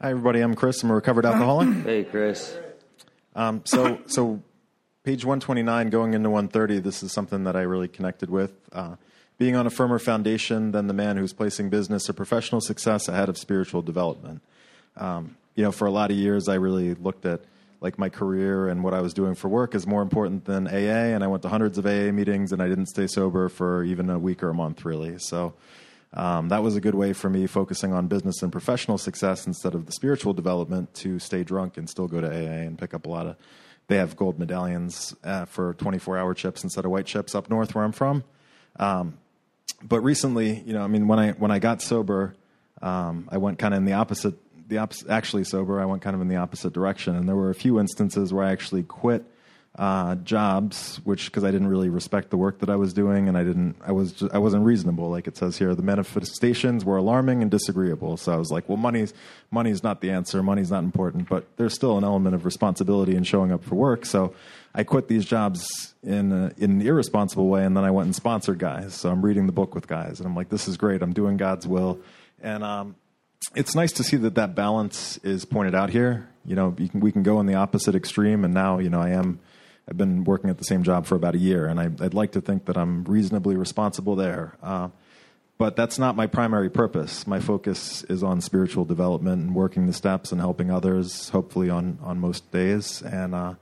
Hi, everybody. I'm Chris. I'm a recovered alcoholic. Hey, Chris. Um, so, so page 129 going into 130, this is something that I really connected with. Uh, being on a firmer foundation than the man who's placing business or professional success ahead of spiritual development. Um, you know, for a lot of years, I really looked at like my career and what I was doing for work is more important than AA, and I went to hundreds of AA meetings, and I didn't stay sober for even a week or a month, really. So um, that was a good way for me, focusing on business and professional success instead of the spiritual development, to stay drunk and still go to AA and pick up a lot of. They have gold medallions uh, for 24-hour chips instead of white chips up north, where I'm from. Um, but recently, you know, I mean, when I when I got sober, um, I went kind of in the opposite. The opposite, actually sober, I went kind of in the opposite direction, and there were a few instances where I actually quit uh, jobs, which because I didn't really respect the work that I was doing, and I didn't, I was, just, I wasn't reasonable. Like it says here, the manifestations were alarming and disagreeable. So I was like, well, money's money's not the answer. Money's not important, but there's still an element of responsibility in showing up for work. So I quit these jobs in a, in an irresponsible way, and then I went and sponsored guys. So I'm reading the book with guys, and I'm like, this is great. I'm doing God's will, and um, it's nice to see that that balance is pointed out here. You know, you can, we can go in the opposite extreme, and now you know I am. I've been working at the same job for about a year, and I, would like to think that I'm reasonably responsible there. Uh, but that's not my primary purpose. My focus is on spiritual development and working the steps and helping others, hopefully on on most days. And uh,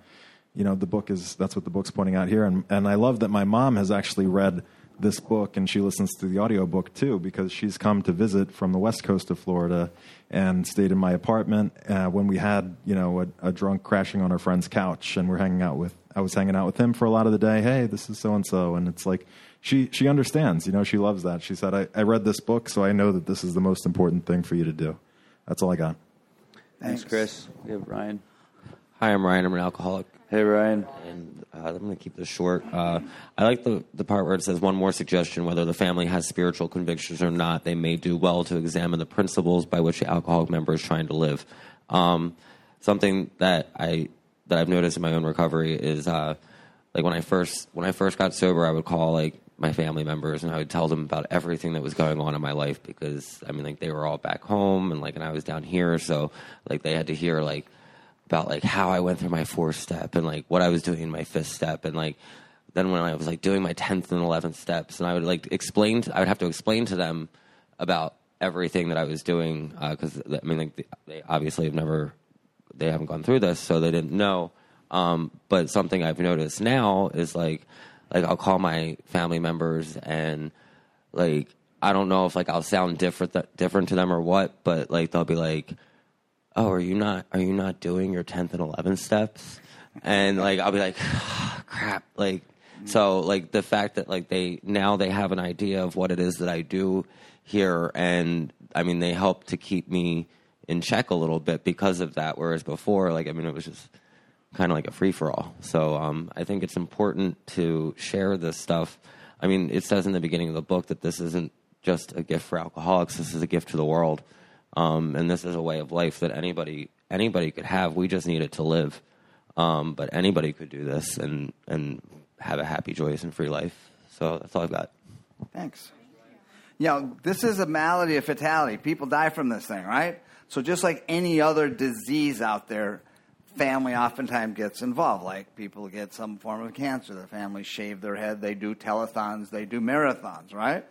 you know, the book is that's what the book's pointing out here. And and I love that my mom has actually read this book and she listens to the audiobook too because she's come to visit from the west coast of Florida and stayed in my apartment uh, when we had you know a, a, drunk crashing on our friend's couch and we're hanging out with I was hanging out with him for a lot of the day. Hey this is so and so and it's like she she understands you know she loves that. She said I, I read this book so I know that this is the most important thing for you to do. That's all I got. Thanks, Chris. We have Ryan. Hi I'm Ryan. I'm an alcoholic. Hey, Ryan. And uh, I'm going to keep this short. Uh, I like the, the part where it says one more suggestion whether the family has spiritual convictions or not, they may do well to examine the principles by which the alcoholic member is trying to live. Um, something that I that I've noticed in my own recovery is uh, like when I first when I first got sober, I would call like my family members and I would tell them about everything that was going on in my life because I mean like they were all back home and like and I was down here, so like they had to hear like about like how I went through my fourth step and like what I was doing in my fifth step. And like then when I was like doing my tenth and eleventh steps and I would like explain to, I would have to explain to them about everything that I was doing because uh, I mean like they obviously have never they haven't gone through this so they didn't know um, but something I've noticed now is like like I'll call my family members and like I don't know if like I'll sound different th- different to them or what but like they'll be like oh, are you not are you not doing your tenth and eleventh steps? And like I'll be like, oh, crap, like so like the fact that like they now they have an idea of what it is that I do here, and I mean they help to keep me in check a little bit because of that. Whereas before, like I mean, it was just kind of like a free for all. So um, I think it's important to share this stuff. I mean, it says in the beginning of the book that this isn't just a gift for alcoholics. This is a gift to the world. Um, and this is a way of life that anybody anybody could have. We just need it to live. Um, but anybody could do this and and have a happy, joyous, and free life. So that's all I've got. Thanks. You know, this is a malady of fatality. People die from this thing, right? So just like any other disease out there, family oftentimes gets involved. Like people get some form of cancer, the family shave their head, they do telethons, they do marathons, right?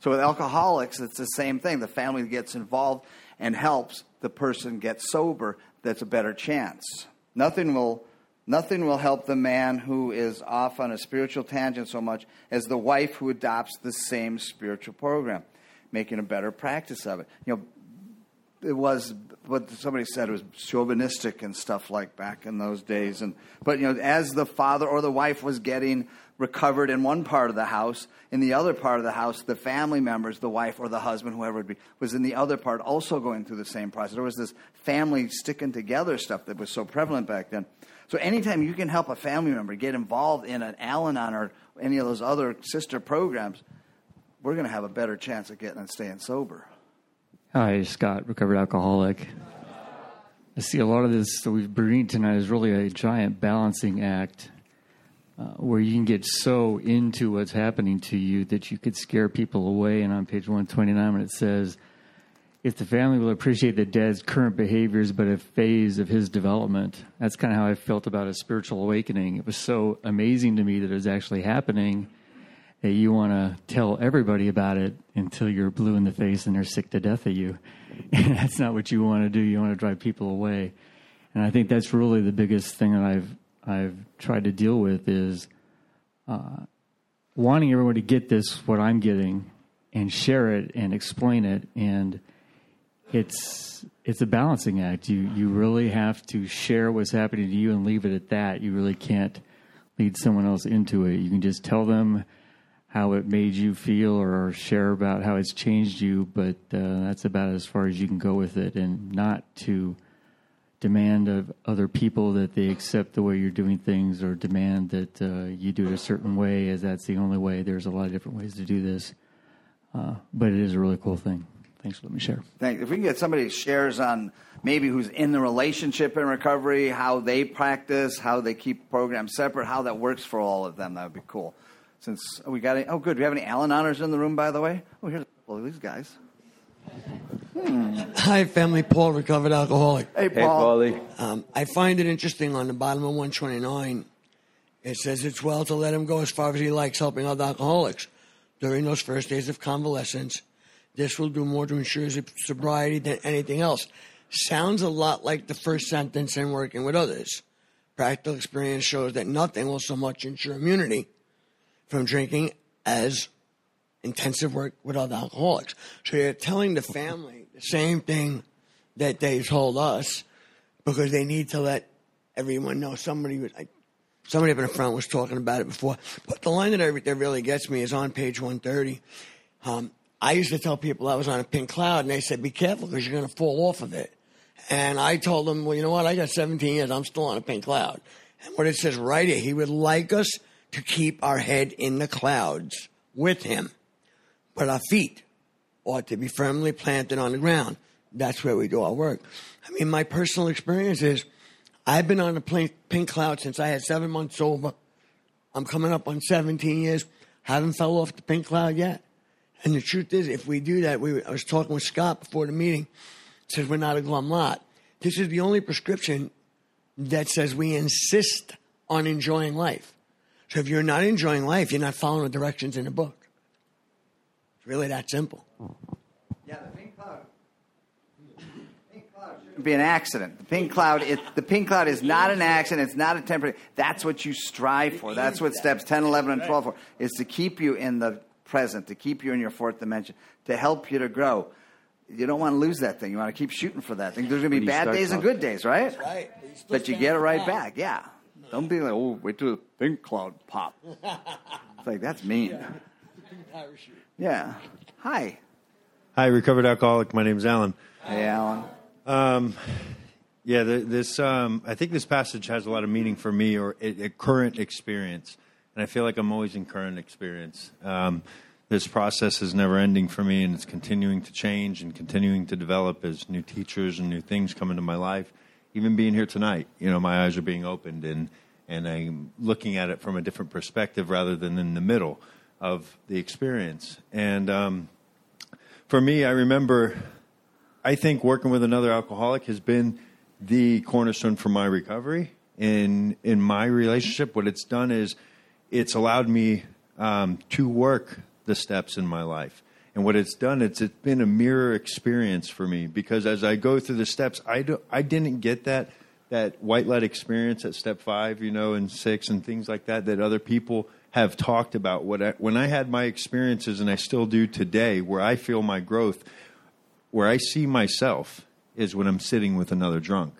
So with alcoholics, it's the same thing. The family gets involved and helps the person get sober. That's a better chance. Nothing will Nothing will help the man who is off on a spiritual tangent so much as the wife who adopts the same spiritual program, making a better practice of it. You know, it was what somebody said was chauvinistic and stuff like back in those days. And but you know, as the father or the wife was getting recovered in one part of the house, in the other part of the house, the family members, the wife or the husband, whoever it be, was in the other part also going through the same process. There was this family sticking together stuff that was so prevalent back then. So anytime you can help a family member get involved in an Al-Anon or any of those other sister programs, we're going to have a better chance of getting and staying sober. Hi, Scott, recovered alcoholic. I see a lot of this that we've been tonight is really a giant balancing act uh, where you can get so into what's happening to you that you could scare people away. And on page 129, when it says, if the family will appreciate the dad's current behaviors but a phase of his development. That's kind of how I felt about a spiritual awakening. It was so amazing to me that it was actually happening that you want to tell everybody about it until you're blue in the face and they're sick to death of you. And that's not what you want to do. You want to drive people away. And I think that's really the biggest thing that I've I've tried to deal with is uh, wanting everyone to get this what I'm getting and share it and explain it and it's it's a balancing act. You you really have to share what's happening to you and leave it at that. You really can't lead someone else into it. You can just tell them how it made you feel or share about how it's changed you, but uh, that's about as far as you can go with it, and not to demand of other people that they accept the way you're doing things or demand that uh, you do it a certain way as that's the only way. There's a lot of different ways to do this, uh, but it is a really cool thing. Thanks for letting me share. Thanks. If we can get somebody shares on maybe who's in the relationship in recovery, how they practice, how they keep programs separate, how that works for all of them, that would be cool. Since oh, we got any, oh good, do we have any Al-Anoners in the room by the way? Oh, here's a couple of these guys. Hi, family. Paul, recovered alcoholic. Hey, Paul. Hey, Um, I find it interesting on the bottom of 129. It says it's well to let him go as far as he likes helping other alcoholics during those first days of convalescence. This will do more to ensure his sobriety than anything else. Sounds a lot like the first sentence in working with others. Practical experience shows that nothing will so much ensure immunity from drinking as intensive work with other alcoholics. So you're telling the family the same thing that they told us because they need to let everyone know. Somebody was like, somebody up in the front was talking about it before. But the line that, I, that really gets me is on page 130. Um, I used to tell people I was on a pink cloud, and they said, "Be careful because you're going to fall off of it." And I told them, "Well, you know what? I got 17 years. I'm still on a pink cloud." And what it says right here, he would like us to keep our head in the clouds with him, but our feet ought to be firmly planted on the ground. That's where we do our work. I mean, my personal experience is I've been on a pink, cloud since I had seven months over. I'm coming up on 17 years. Haven't fell off the pink cloud yet. And the truth is, if we do that, we, I was talking with Scott before the meeting, says we're not a glum lot. This is the only prescription that says we insist on enjoying life. So if you're not enjoying life, you're not following the directions in the book. It's really that simple. Yeah, the pink cloud. Pink cloud shouldn't be an accident. The pink cloud, it, the pink cloud is not an accident. It's not a temporary. That's what you strive for. That's what steps 10, 11, and 12 for, is to keep you in the present, to keep you in your fourth dimension, to help you to grow. You don't want to lose that thing. You want to keep shooting for that thing. There's going to be bad days and good days, right? That's right. But you get it right back. Yeah. Don't be like, oh, wait till the pink cloud pop. It's like, that's mean. Yeah. Hi. Hi, recovered alcoholic. My name's Alan. Hey, Alan. Um, yeah, the, this um, I think this passage has a lot of meaning for me or a, a current experience, and I feel like I'm always in current experience. Um, this process is never ending for me, and it's continuing to change and continuing to develop as new teachers and new things come into my life. Even being here tonight, you know, my eyes are being opened, and and I'm looking at it from a different perspective rather than in the middle of the experience. And um, for me, I remember, I think working with another alcoholic has been the cornerstone for my recovery. In in my relationship, what it's done is it's allowed me um, to work the steps in my life. And what it's done, it's it's been a mirror experience for me because as I go through the steps, I do, I didn't get that that white light experience at step five, you know, and six and things like that that other people have talked about. What I, when I had my experiences, and I still do today, where I feel my growth, where I see myself, is when I'm sitting with another drunk,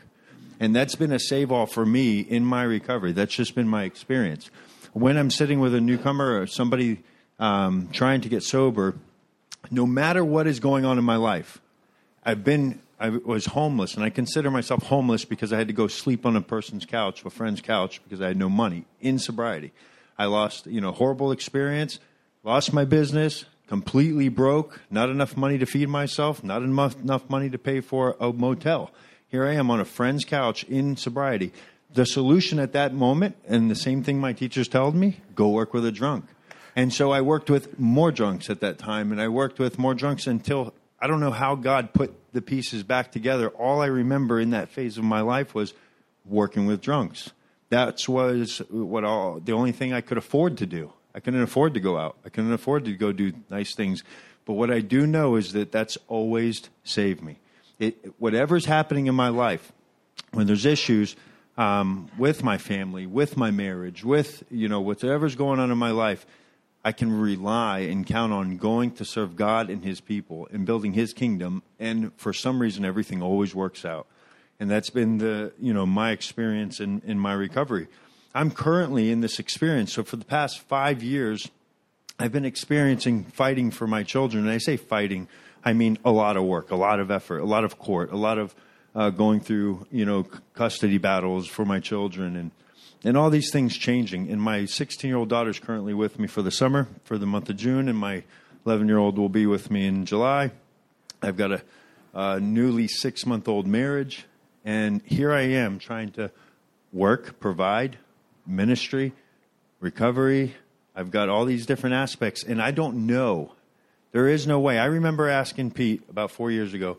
and that's been a save all for me in my recovery. That's just been my experience. When I'm sitting with a newcomer or somebody um, trying to get sober, no matter what is going on in my life, I've been I was homeless, and I consider myself homeless because I had to go sleep on a person's couch, a friend's couch, because I had no money in sobriety. I lost, you know, horrible experience, lost my business, completely broke, not enough money to feed myself, not enough, enough money to pay for a motel. Here I am on a friend's couch in sobriety. The solution at that moment, and the same thing my teachers told me, go work with a drunk. And so I worked with more drunks at that time, and I worked with more drunks until I don't know how God put the pieces back together. All I remember in that phase of my life was working with drunks. That was what all the only thing I could afford to do. I couldn't afford to go out. I couldn't afford to go do nice things. But what I do know is that that's always saved me. It, whatever's happening in my life, when there's issues um, with my family, with my marriage, with you know whatever's going on in my life, I can rely and count on going to serve God and His people and building His kingdom. And for some reason, everything always works out. And that's been the you know my experience in, in my recovery. I'm currently in this experience. So for the past five years, I've been experiencing fighting for my children. And I say fighting, I mean a lot of work, a lot of effort, a lot of court, a lot of uh, going through you know custody battles for my children and and all these things changing. And my 16 year old daughter is currently with me for the summer, for the month of June, and my 11 year old will be with me in July. I've got a, a newly six month old marriage, and here I am trying to work, provide, ministry, recovery. I've got all these different aspects, and I don't know. There is no way. I remember asking Pete about four years ago,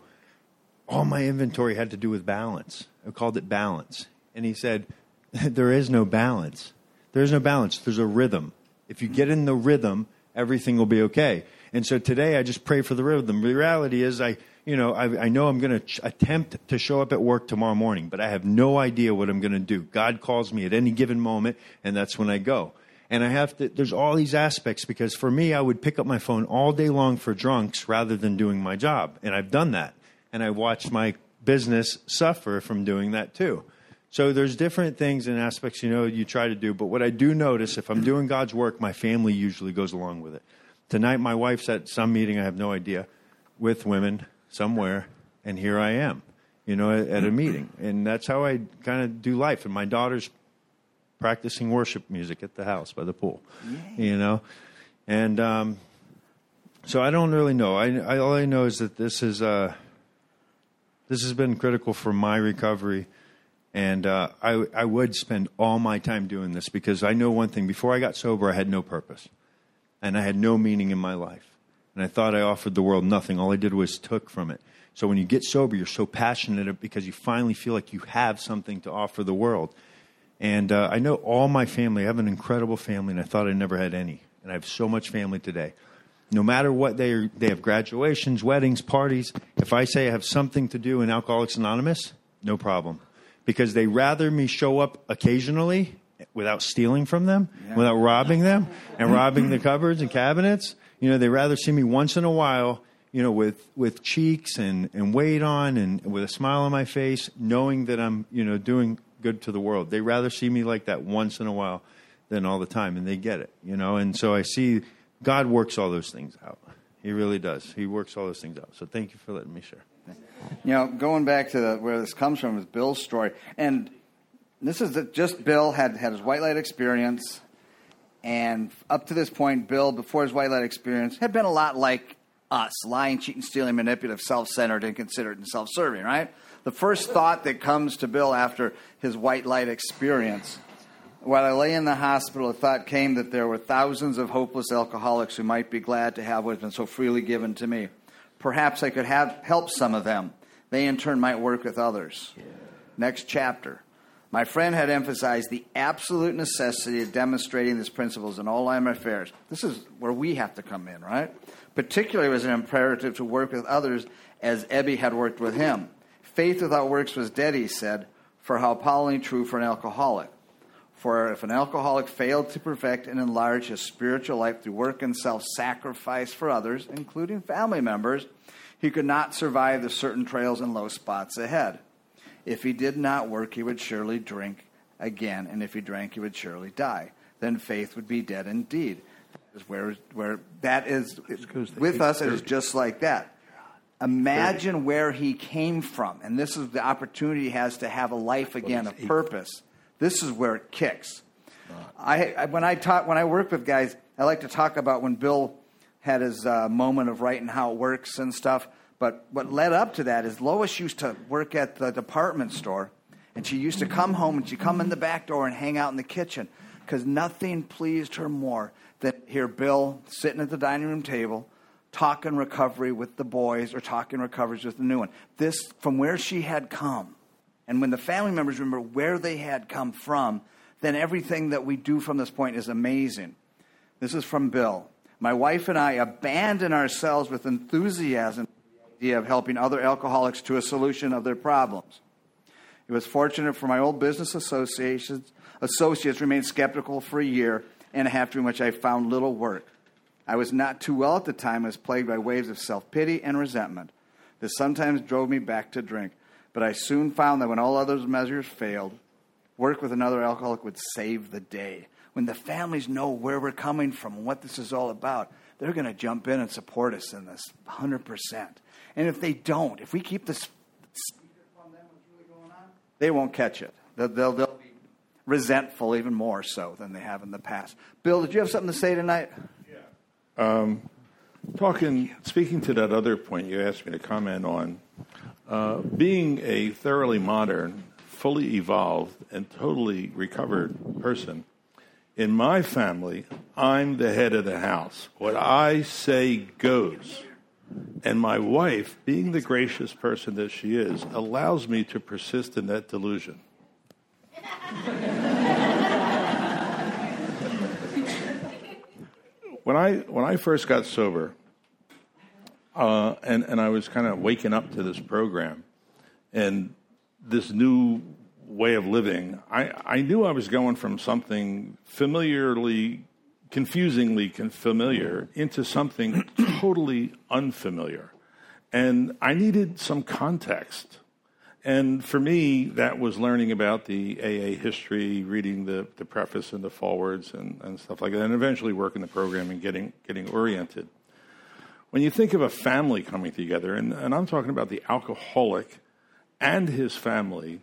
all my inventory had to do with balance. I called it balance. And he said, there is no balance. There is no balance. There's a rhythm. If you get in the rhythm, everything will be okay. And so today I just pray for the rhythm. The reality is I, you know, I, I know I'm going to ch- attempt to show up at work tomorrow morning, but I have no idea what I'm going to do. God calls me at any given moment, and that's when I go. And I have to, there's all these aspects because for me, I would pick up my phone all day long for drunks rather than doing my job. And I've done that. And I watched my business suffer from doing that too. So there's different things and aspects you know you try to do, but what I do notice if I'm doing God's work, my family usually goes along with it. Tonight my wife's at some meeting I have no idea with women somewhere and here I am, you know, at, a meeting. And that's how I kind of do life and my daughter's practicing worship music at the house by the pool. You know. And um, so I don't really know. I, I all I know is that this is uh, this has been critical for my recovery and uh, I, I would spend all my time doing this because I know one thing. Before I got sober, I had no purpose. And I had no meaning in my life. And I thought I offered the world nothing. All I did was took from it. So when you get sober, you're so passionate because you finally feel like you have something to offer the world. And uh, I know all my family. I have an incredible family, and I thought I never had any. And I have so much family today. No matter what they are, they have graduations, weddings, parties. If I say I have something to do in Alcoholics Anonymous, no problem because they rather me show up occasionally without stealing from them, yeah. without robbing them and robbing the cupboards and cabinets. You know, they rather see me once in a while, you know, with, with cheeks and, and weight on and with a smile on my face, knowing that I'm, you know, doing good to the world. They rather see me like that once in a while than all the time, and they get it, you know. And so I see God works all those things out. He really does. He works all those things out. So thank you for letting me share. You know, going back to the, where this comes from is Bill's story, and this is the, just Bill had had his white light experience, and up to this point, Bill, before his white light experience, had been a lot like us, lying, cheating, stealing, manipulative, self-centered, and considerate and self-serving. Right? The first thought that comes to Bill after his white light experience. While I lay in the hospital, a thought came that there were thousands of hopeless alcoholics who might be glad to have what has been so freely given to me perhaps I could have help some of them. They in turn might work with others. Next chapter. My friend had emphasized the absolute necessity of demonstrating these principles in all line affairs. This is where we have to come in, right? Particularly, it was an imperative to work with others as Ebby had worked with him. Faith without works was dead, he said, for how appallingly true for an alcoholic. For if an alcoholic failed to perfect and enlarge his spiritual life through work and self sacrifice for others, including family members, he could not survive the certain trails and low spots ahead. If he did not work, he would surely drink again, and if he drank, he would surely die. Then faith would be dead indeed. That is where, where that is with us, it is just like that. Imagine where he came from, and this is the opportunity he has to have a life again, a purpose. This is where it kicks. I, I, when I talk, when I work with guys, I like to talk about when Bill had his uh, moment of writing how it works and stuff. But what led up to that is Lois used to work at the department store, and she used to come home and she'd come in the back door and hang out in the kitchen because nothing pleased her more than hear Bill sitting at the dining room table talking recovery with the boys or talking recoveries with the new one. This from where she had come. And when the family members remember where they had come from, then everything that we do from this point is amazing. This is from Bill. My wife and I abandon ourselves with enthusiasm the idea of helping other alcoholics to a solution of their problems. It was fortunate for my old business associations, associates remained skeptical for a year and a half, during which I found little work. I was not too well at the time, was plagued by waves of self pity and resentment. This sometimes drove me back to drink, but I soon found that when all other measures failed, work with another alcoholic would save the day. When the families know where we're coming from and what this is all about, they're going to jump in and support us in this 100%. And if they don't, if we keep this they won't catch it. They'll, they'll, they'll be resentful even more so than they have in the past. Bill, did you have something to say tonight? Um, talking, speaking to that other point you asked me to comment on, uh, being a thoroughly modern, fully evolved, and totally recovered person, in my family, I'm the head of the house. What I say goes. And my wife, being the gracious person that she is, allows me to persist in that delusion. when I when I first got sober, uh, and and I was kind of waking up to this program, and this new way of living, I I knew I was going from something familiarly, confusingly familiar into something totally unfamiliar, and I needed some context. And for me, that was learning about the AA history, reading the, the preface and the forewords and, and stuff like that, and eventually working the program and getting, getting oriented. When you think of a family coming together, and, and I'm talking about the alcoholic and his family,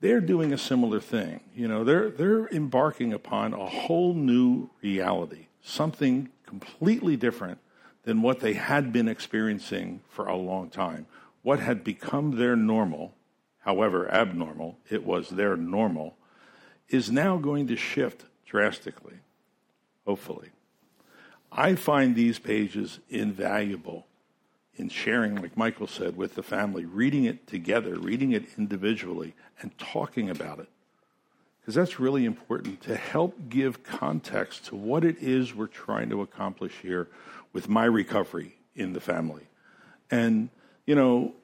they're doing a similar thing. You know, they're, they're embarking upon a whole new reality, something completely different than what they had been experiencing for a long time. What had become their normal however abnormal it was their normal, is now going to shift drastically, hopefully. I find these pages invaluable in sharing, like Michael said, with the family, reading it together, reading it individually, and talking about it. Because that's really important to help give context to what it is we're trying to accomplish here with my recovery in the family. And, you know,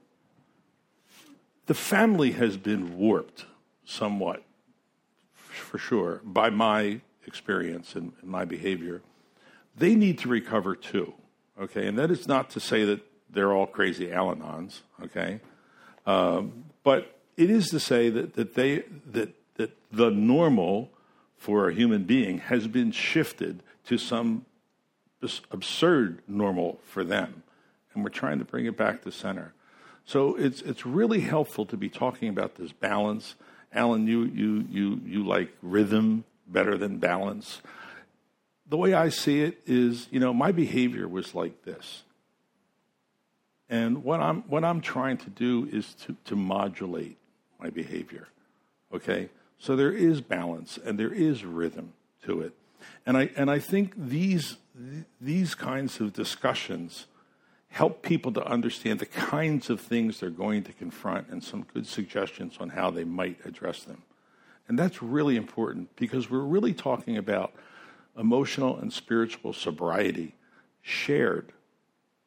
the family has been warped somewhat, for sure, by my experience and, my behavior. They need to recover too, okay? And that is not to say that they're all crazy Al Anons, okay? Um, but it is to say that, that, they, that, that the normal for a human being has been shifted to some absurd normal for them. And we're trying to bring it back to center. So it's it's really helpful to be talking about this balance. Alan, you you you you like rhythm better than balance. The way I see it is, you know, my behavior was like this. And what I'm what I'm trying to do is to, to modulate my behavior. Okay? So there is balance and there is rhythm to it. And I and I think these these kinds of discussions help people to understand the kinds of things they're going to confront and some good suggestions on how they might address them. And that's really important because we're really talking about emotional and spiritual sobriety shared.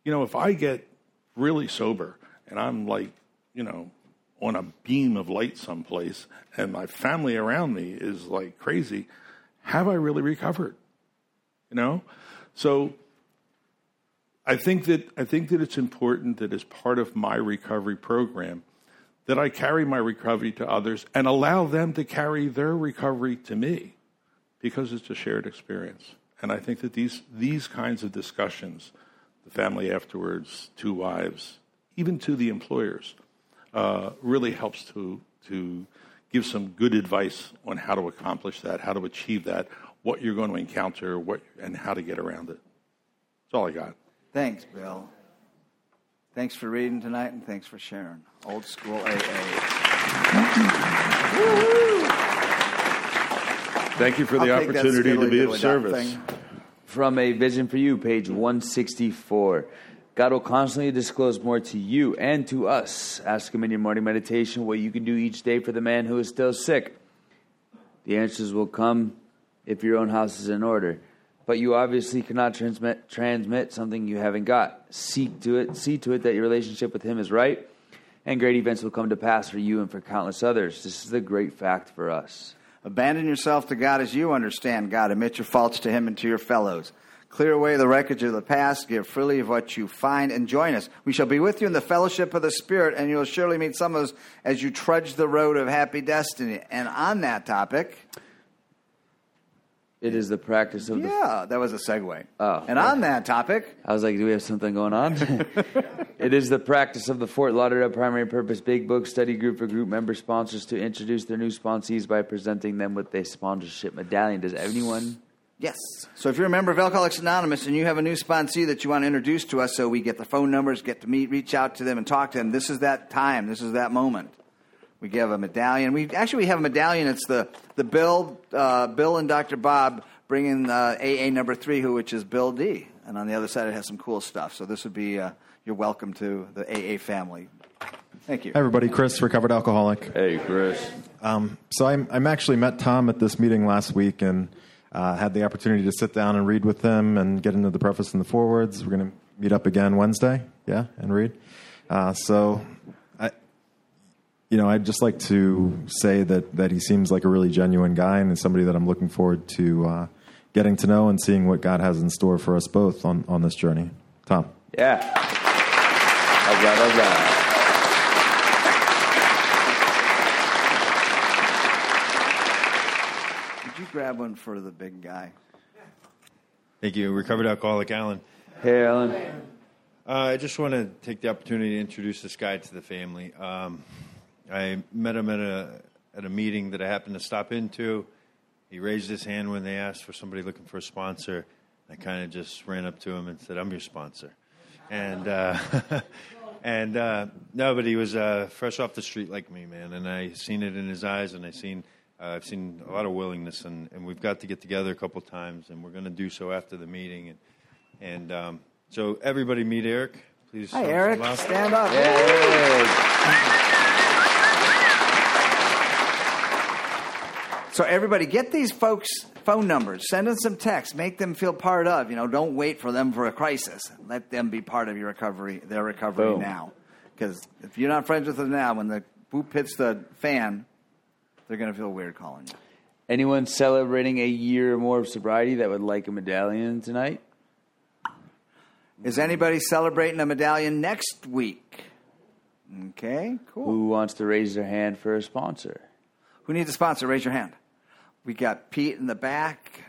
You know, if I get really sober and I'm like, you know, on a beam of light someplace and my family around me is like crazy, have I really recovered? You know? So I think that I think that it's important that as part of my recovery program that I carry my recovery to others and allow them to carry their recovery to me because it's a shared experience. And I think that these these kinds of discussions, the family afterwards, two wives, even to the employers, uh, really helps to to give some good advice on how to accomplish that, how to achieve that, what you're going to encounter, what and how to get around it. That's all I got. Thanks, Bill. Thanks for reading tonight and thanks for sharing. Old school AA. Thank you for the I'll take that opportunity to skiddly be of diddly dot service. thing. From A Vision for You, page 164. God will constantly disclose more to you and to us. Ask Him in your morning meditation what you can do each day for the man who is still sick. The answers will come if your own house is in order. But you obviously cannot transmit, transmit something you haven't got. Seek to it, see to it that your relationship with Him is right, and great events will come to pass for you and for countless others. This is the great fact for us. Abandon yourself to God as you understand God. Admit your faults to Him and to your fellows. Clear away the wreckage of the past. Give freely of what you find and join us. We shall be with you in the fellowship of the Spirit, and you'll surely meet some of us as you trudge the road of happy destiny. And on that topic, It is the practice of the. yeah, that was a segue. Oh. And on that topic, I was like, do we have something going on? it is the practice of the Fort Lauderdale Primary Purpose Big Book Study Group for group member sponsors to introduce their new sponsees by presenting them with a sponsorship medallion. Does anyone? Yes. So if you're a member of Alcoholics Anonymous and you have a new sponsee that you want to introduce to us so we get the phone numbers, get to meet, reach out to them and talk to them, this is that time. This is that moment. We give a medallion. We actually we have a medallion. It's the the Bill uh, Bill and Dr. Bob bringing uh, AA number three, who which is Bill D. And on the other side, it has some cool stuff. So this would be uh, you're welcome to the AA family. Thank you. Hi, everybody. Chris, recovered alcoholic. Hey, Chris. Um, so I'm I'm actually met Tom at this meeting last week and uh, had the opportunity to sit down and read with him and get into the preface and the forewords. We're going to meet up again Wednesday, yeah, and read. Uh, so, I, you know, I'd just like to say that that he seems like a really genuine guy and is somebody that I'm looking forward to uh, getting to know and seeing what God has in store for us both on on this journey. Tom. Yeah. All right, all right. Did you grab one for the big guy? Thank you, recovered alcoholic Alan. Hey, Alan. Uh, I just want to take the opportunity to introduce this guy to the family. Um, I met him at a at a meeting that I happened to stop into. He raised his hand when they asked for somebody looking for a sponsor. I kind of just ran up to him and said, "I'm your sponsor," and uh, and uh, no, but he was uh, fresh off the street like me, man. And I seen it in his eyes, and I seen uh, I've seen a lot of willingness, and, and we've got to get together a couple times, and we're going to do so after the meeting, and and um, so everybody meet Eric, please. Hi, Eric. Stand up. So everybody, get these folks' phone numbers. Send them some text. Make them feel part of. You know, don't wait for them for a crisis. Let them be part of your recovery, their recovery Boom. now. Because if you're not friends with them now, when the boop hits the fan, they're going to feel weird calling you. Anyone celebrating a year or more of sobriety that would like a medallion tonight? Is anybody celebrating a medallion next week? Okay, cool. Who wants to raise their hand for a sponsor? Who needs a sponsor? Raise your hand. We got Pete in the back.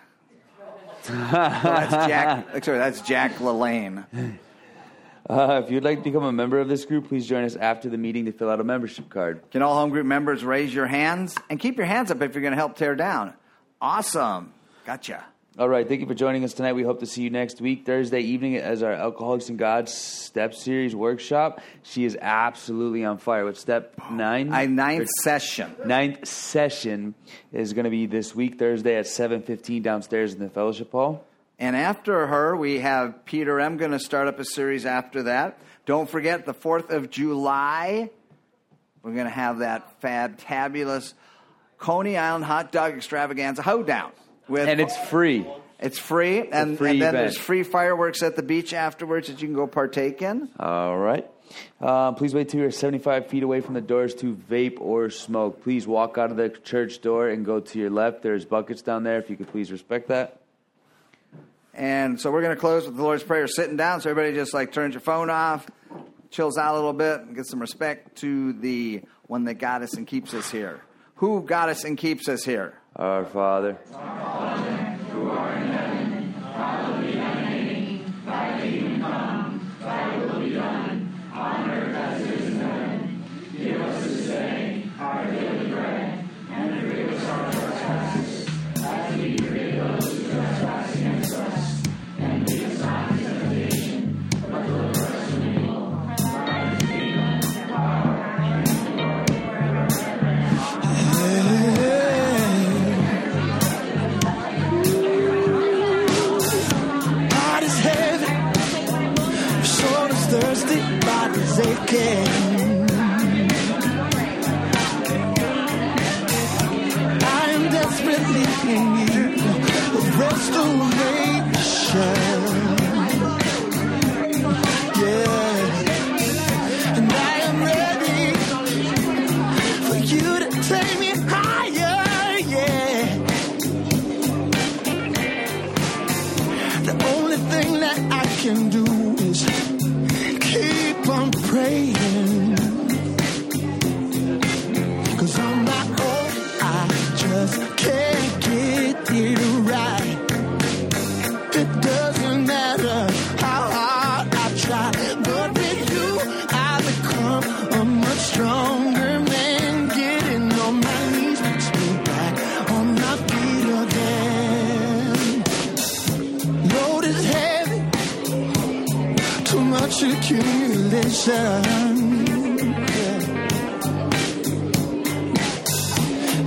That's Jack. Sorry, that's Jack LaLanne. Uh, if you'd like to become a member of this group, please join us after the meeting to fill out a membership card. Can all home group members raise your hands and keep your hands up if you're going to help tear down? Awesome. Gotcha. All right. Thank you for joining us tonight. We hope to see you next week, Thursday evening, as our Alcoholics and God Step Series workshop. She is absolutely on fire with step nine. My ninth session. Ninth session is going to be this week, Thursday at 7.15 downstairs in the fellowship hall. And after her, we have Peter M. going to start up a series after that. Don't forget the 4th of July. We're going to have that fab, Coney Island hot dog extravaganza hoedown. With, and it's free. It's free, it's and, free and, then event. there's free fireworks at the beach afterwards that you can go partake in. All right. Uh, please wait till you're 75 feet away from the doors to vape or smoke. Please walk out of the church door and go to your left. There's buckets down there. If you could please respect that. And so we're going to close with the Lord's Prayer sitting down. So everybody just like turns your phone off, chills out a little bit, and gets some respect to the one that got us and keeps us here. Who got us and keeps us here? Our Father. Father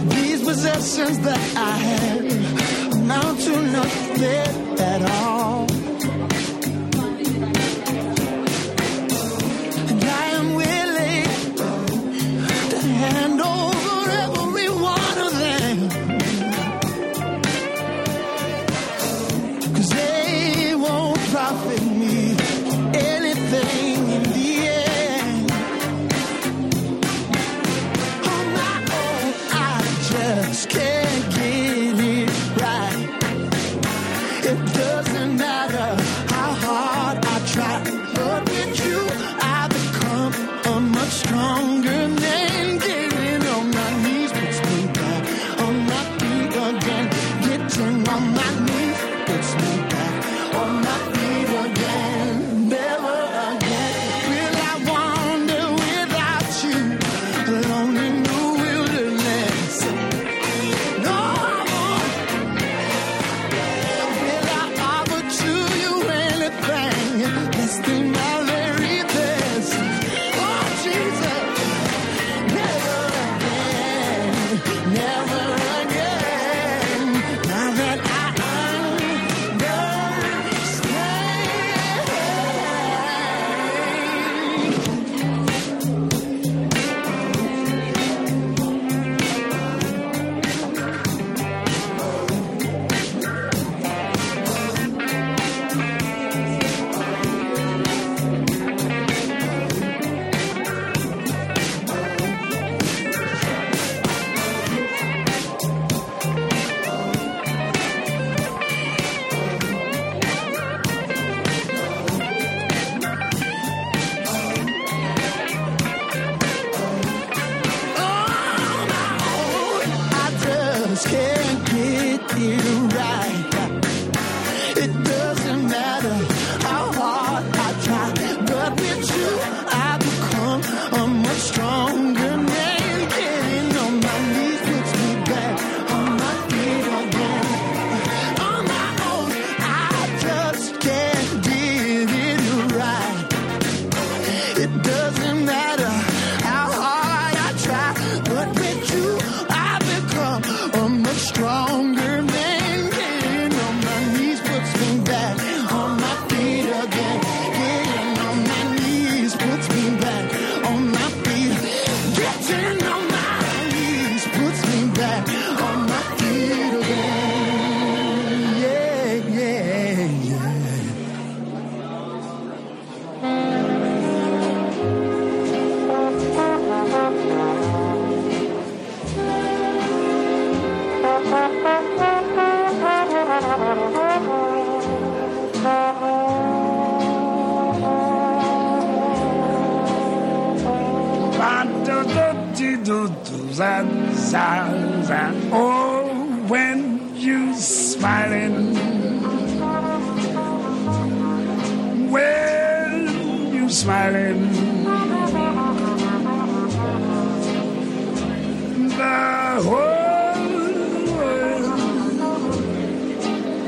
These possessions that I have amount to nothing.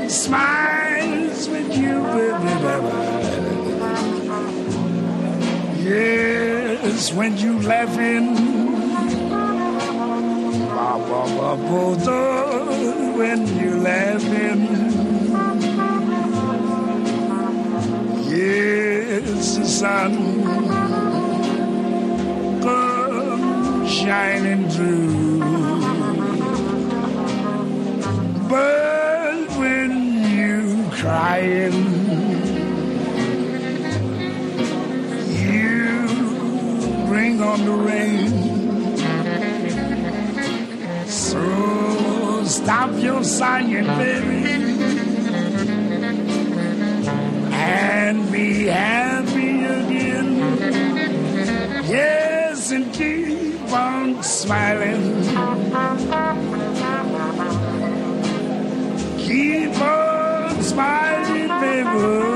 smiles when you, baby. Yes, when you laughing, ba ba ba ba when you're laughing. Yes, the sun comes shining through. But trying. You bring on the rain. So stop your sighing, baby. And be happy again. Yes, and keep on smiling. Keep on. smiling people.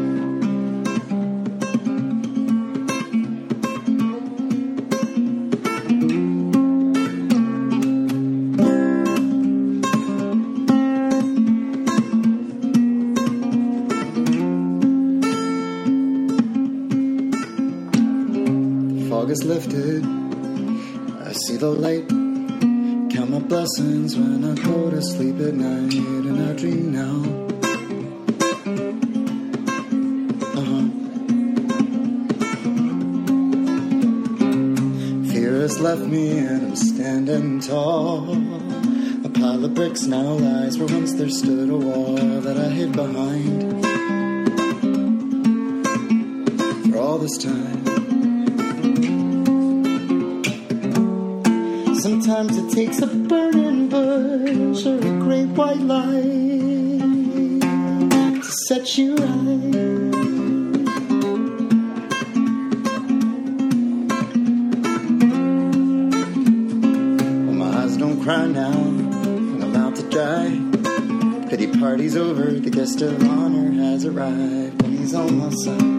My blessings when I go to sleep at night and I dream now. Uh-huh. Fear has left me and I'm standing tall. A pile of bricks now lies where once there stood a wall that I hid behind. For all this time. Sometimes it takes a burning bush or a great white light to set you right. Well, my eyes don't cry now, I'm out to dry. Pity party's over, the guest of honor has arrived, and he's on my side.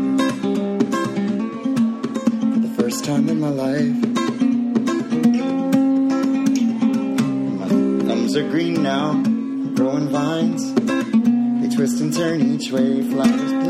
Way, flowers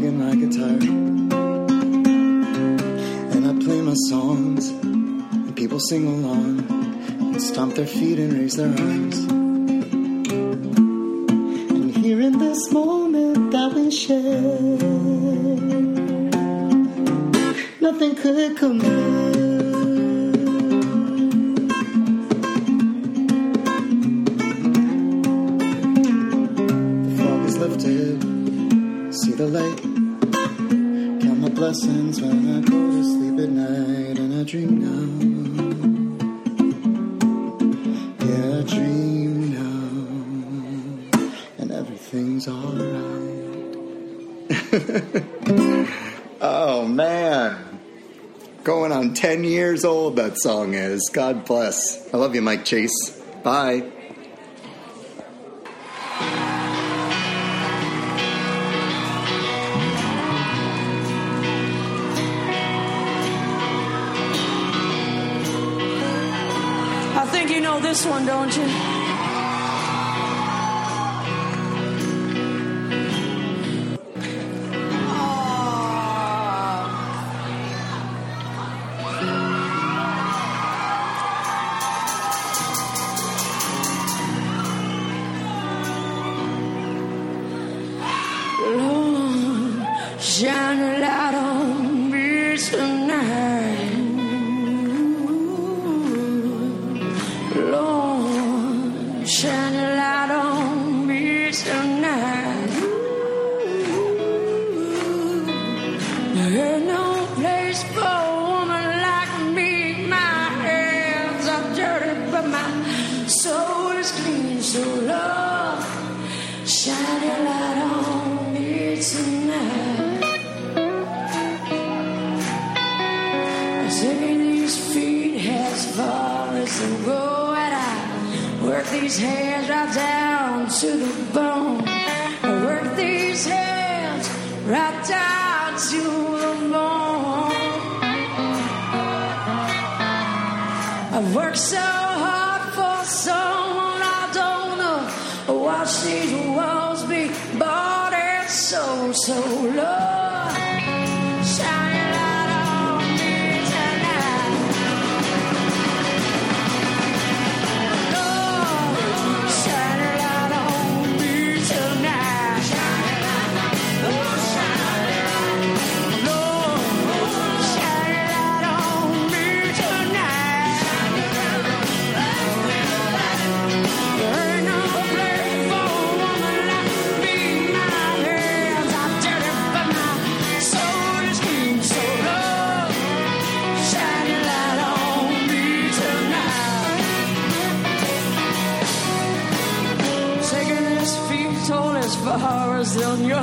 My guitar. And I play my songs, and people sing along, and stomp their feet and raise their arms. And here in this moment that we share, nothing could compare. Song is. God bless. I love you, Mike Chase. Bye. I think you know this one, don't you?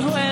Your.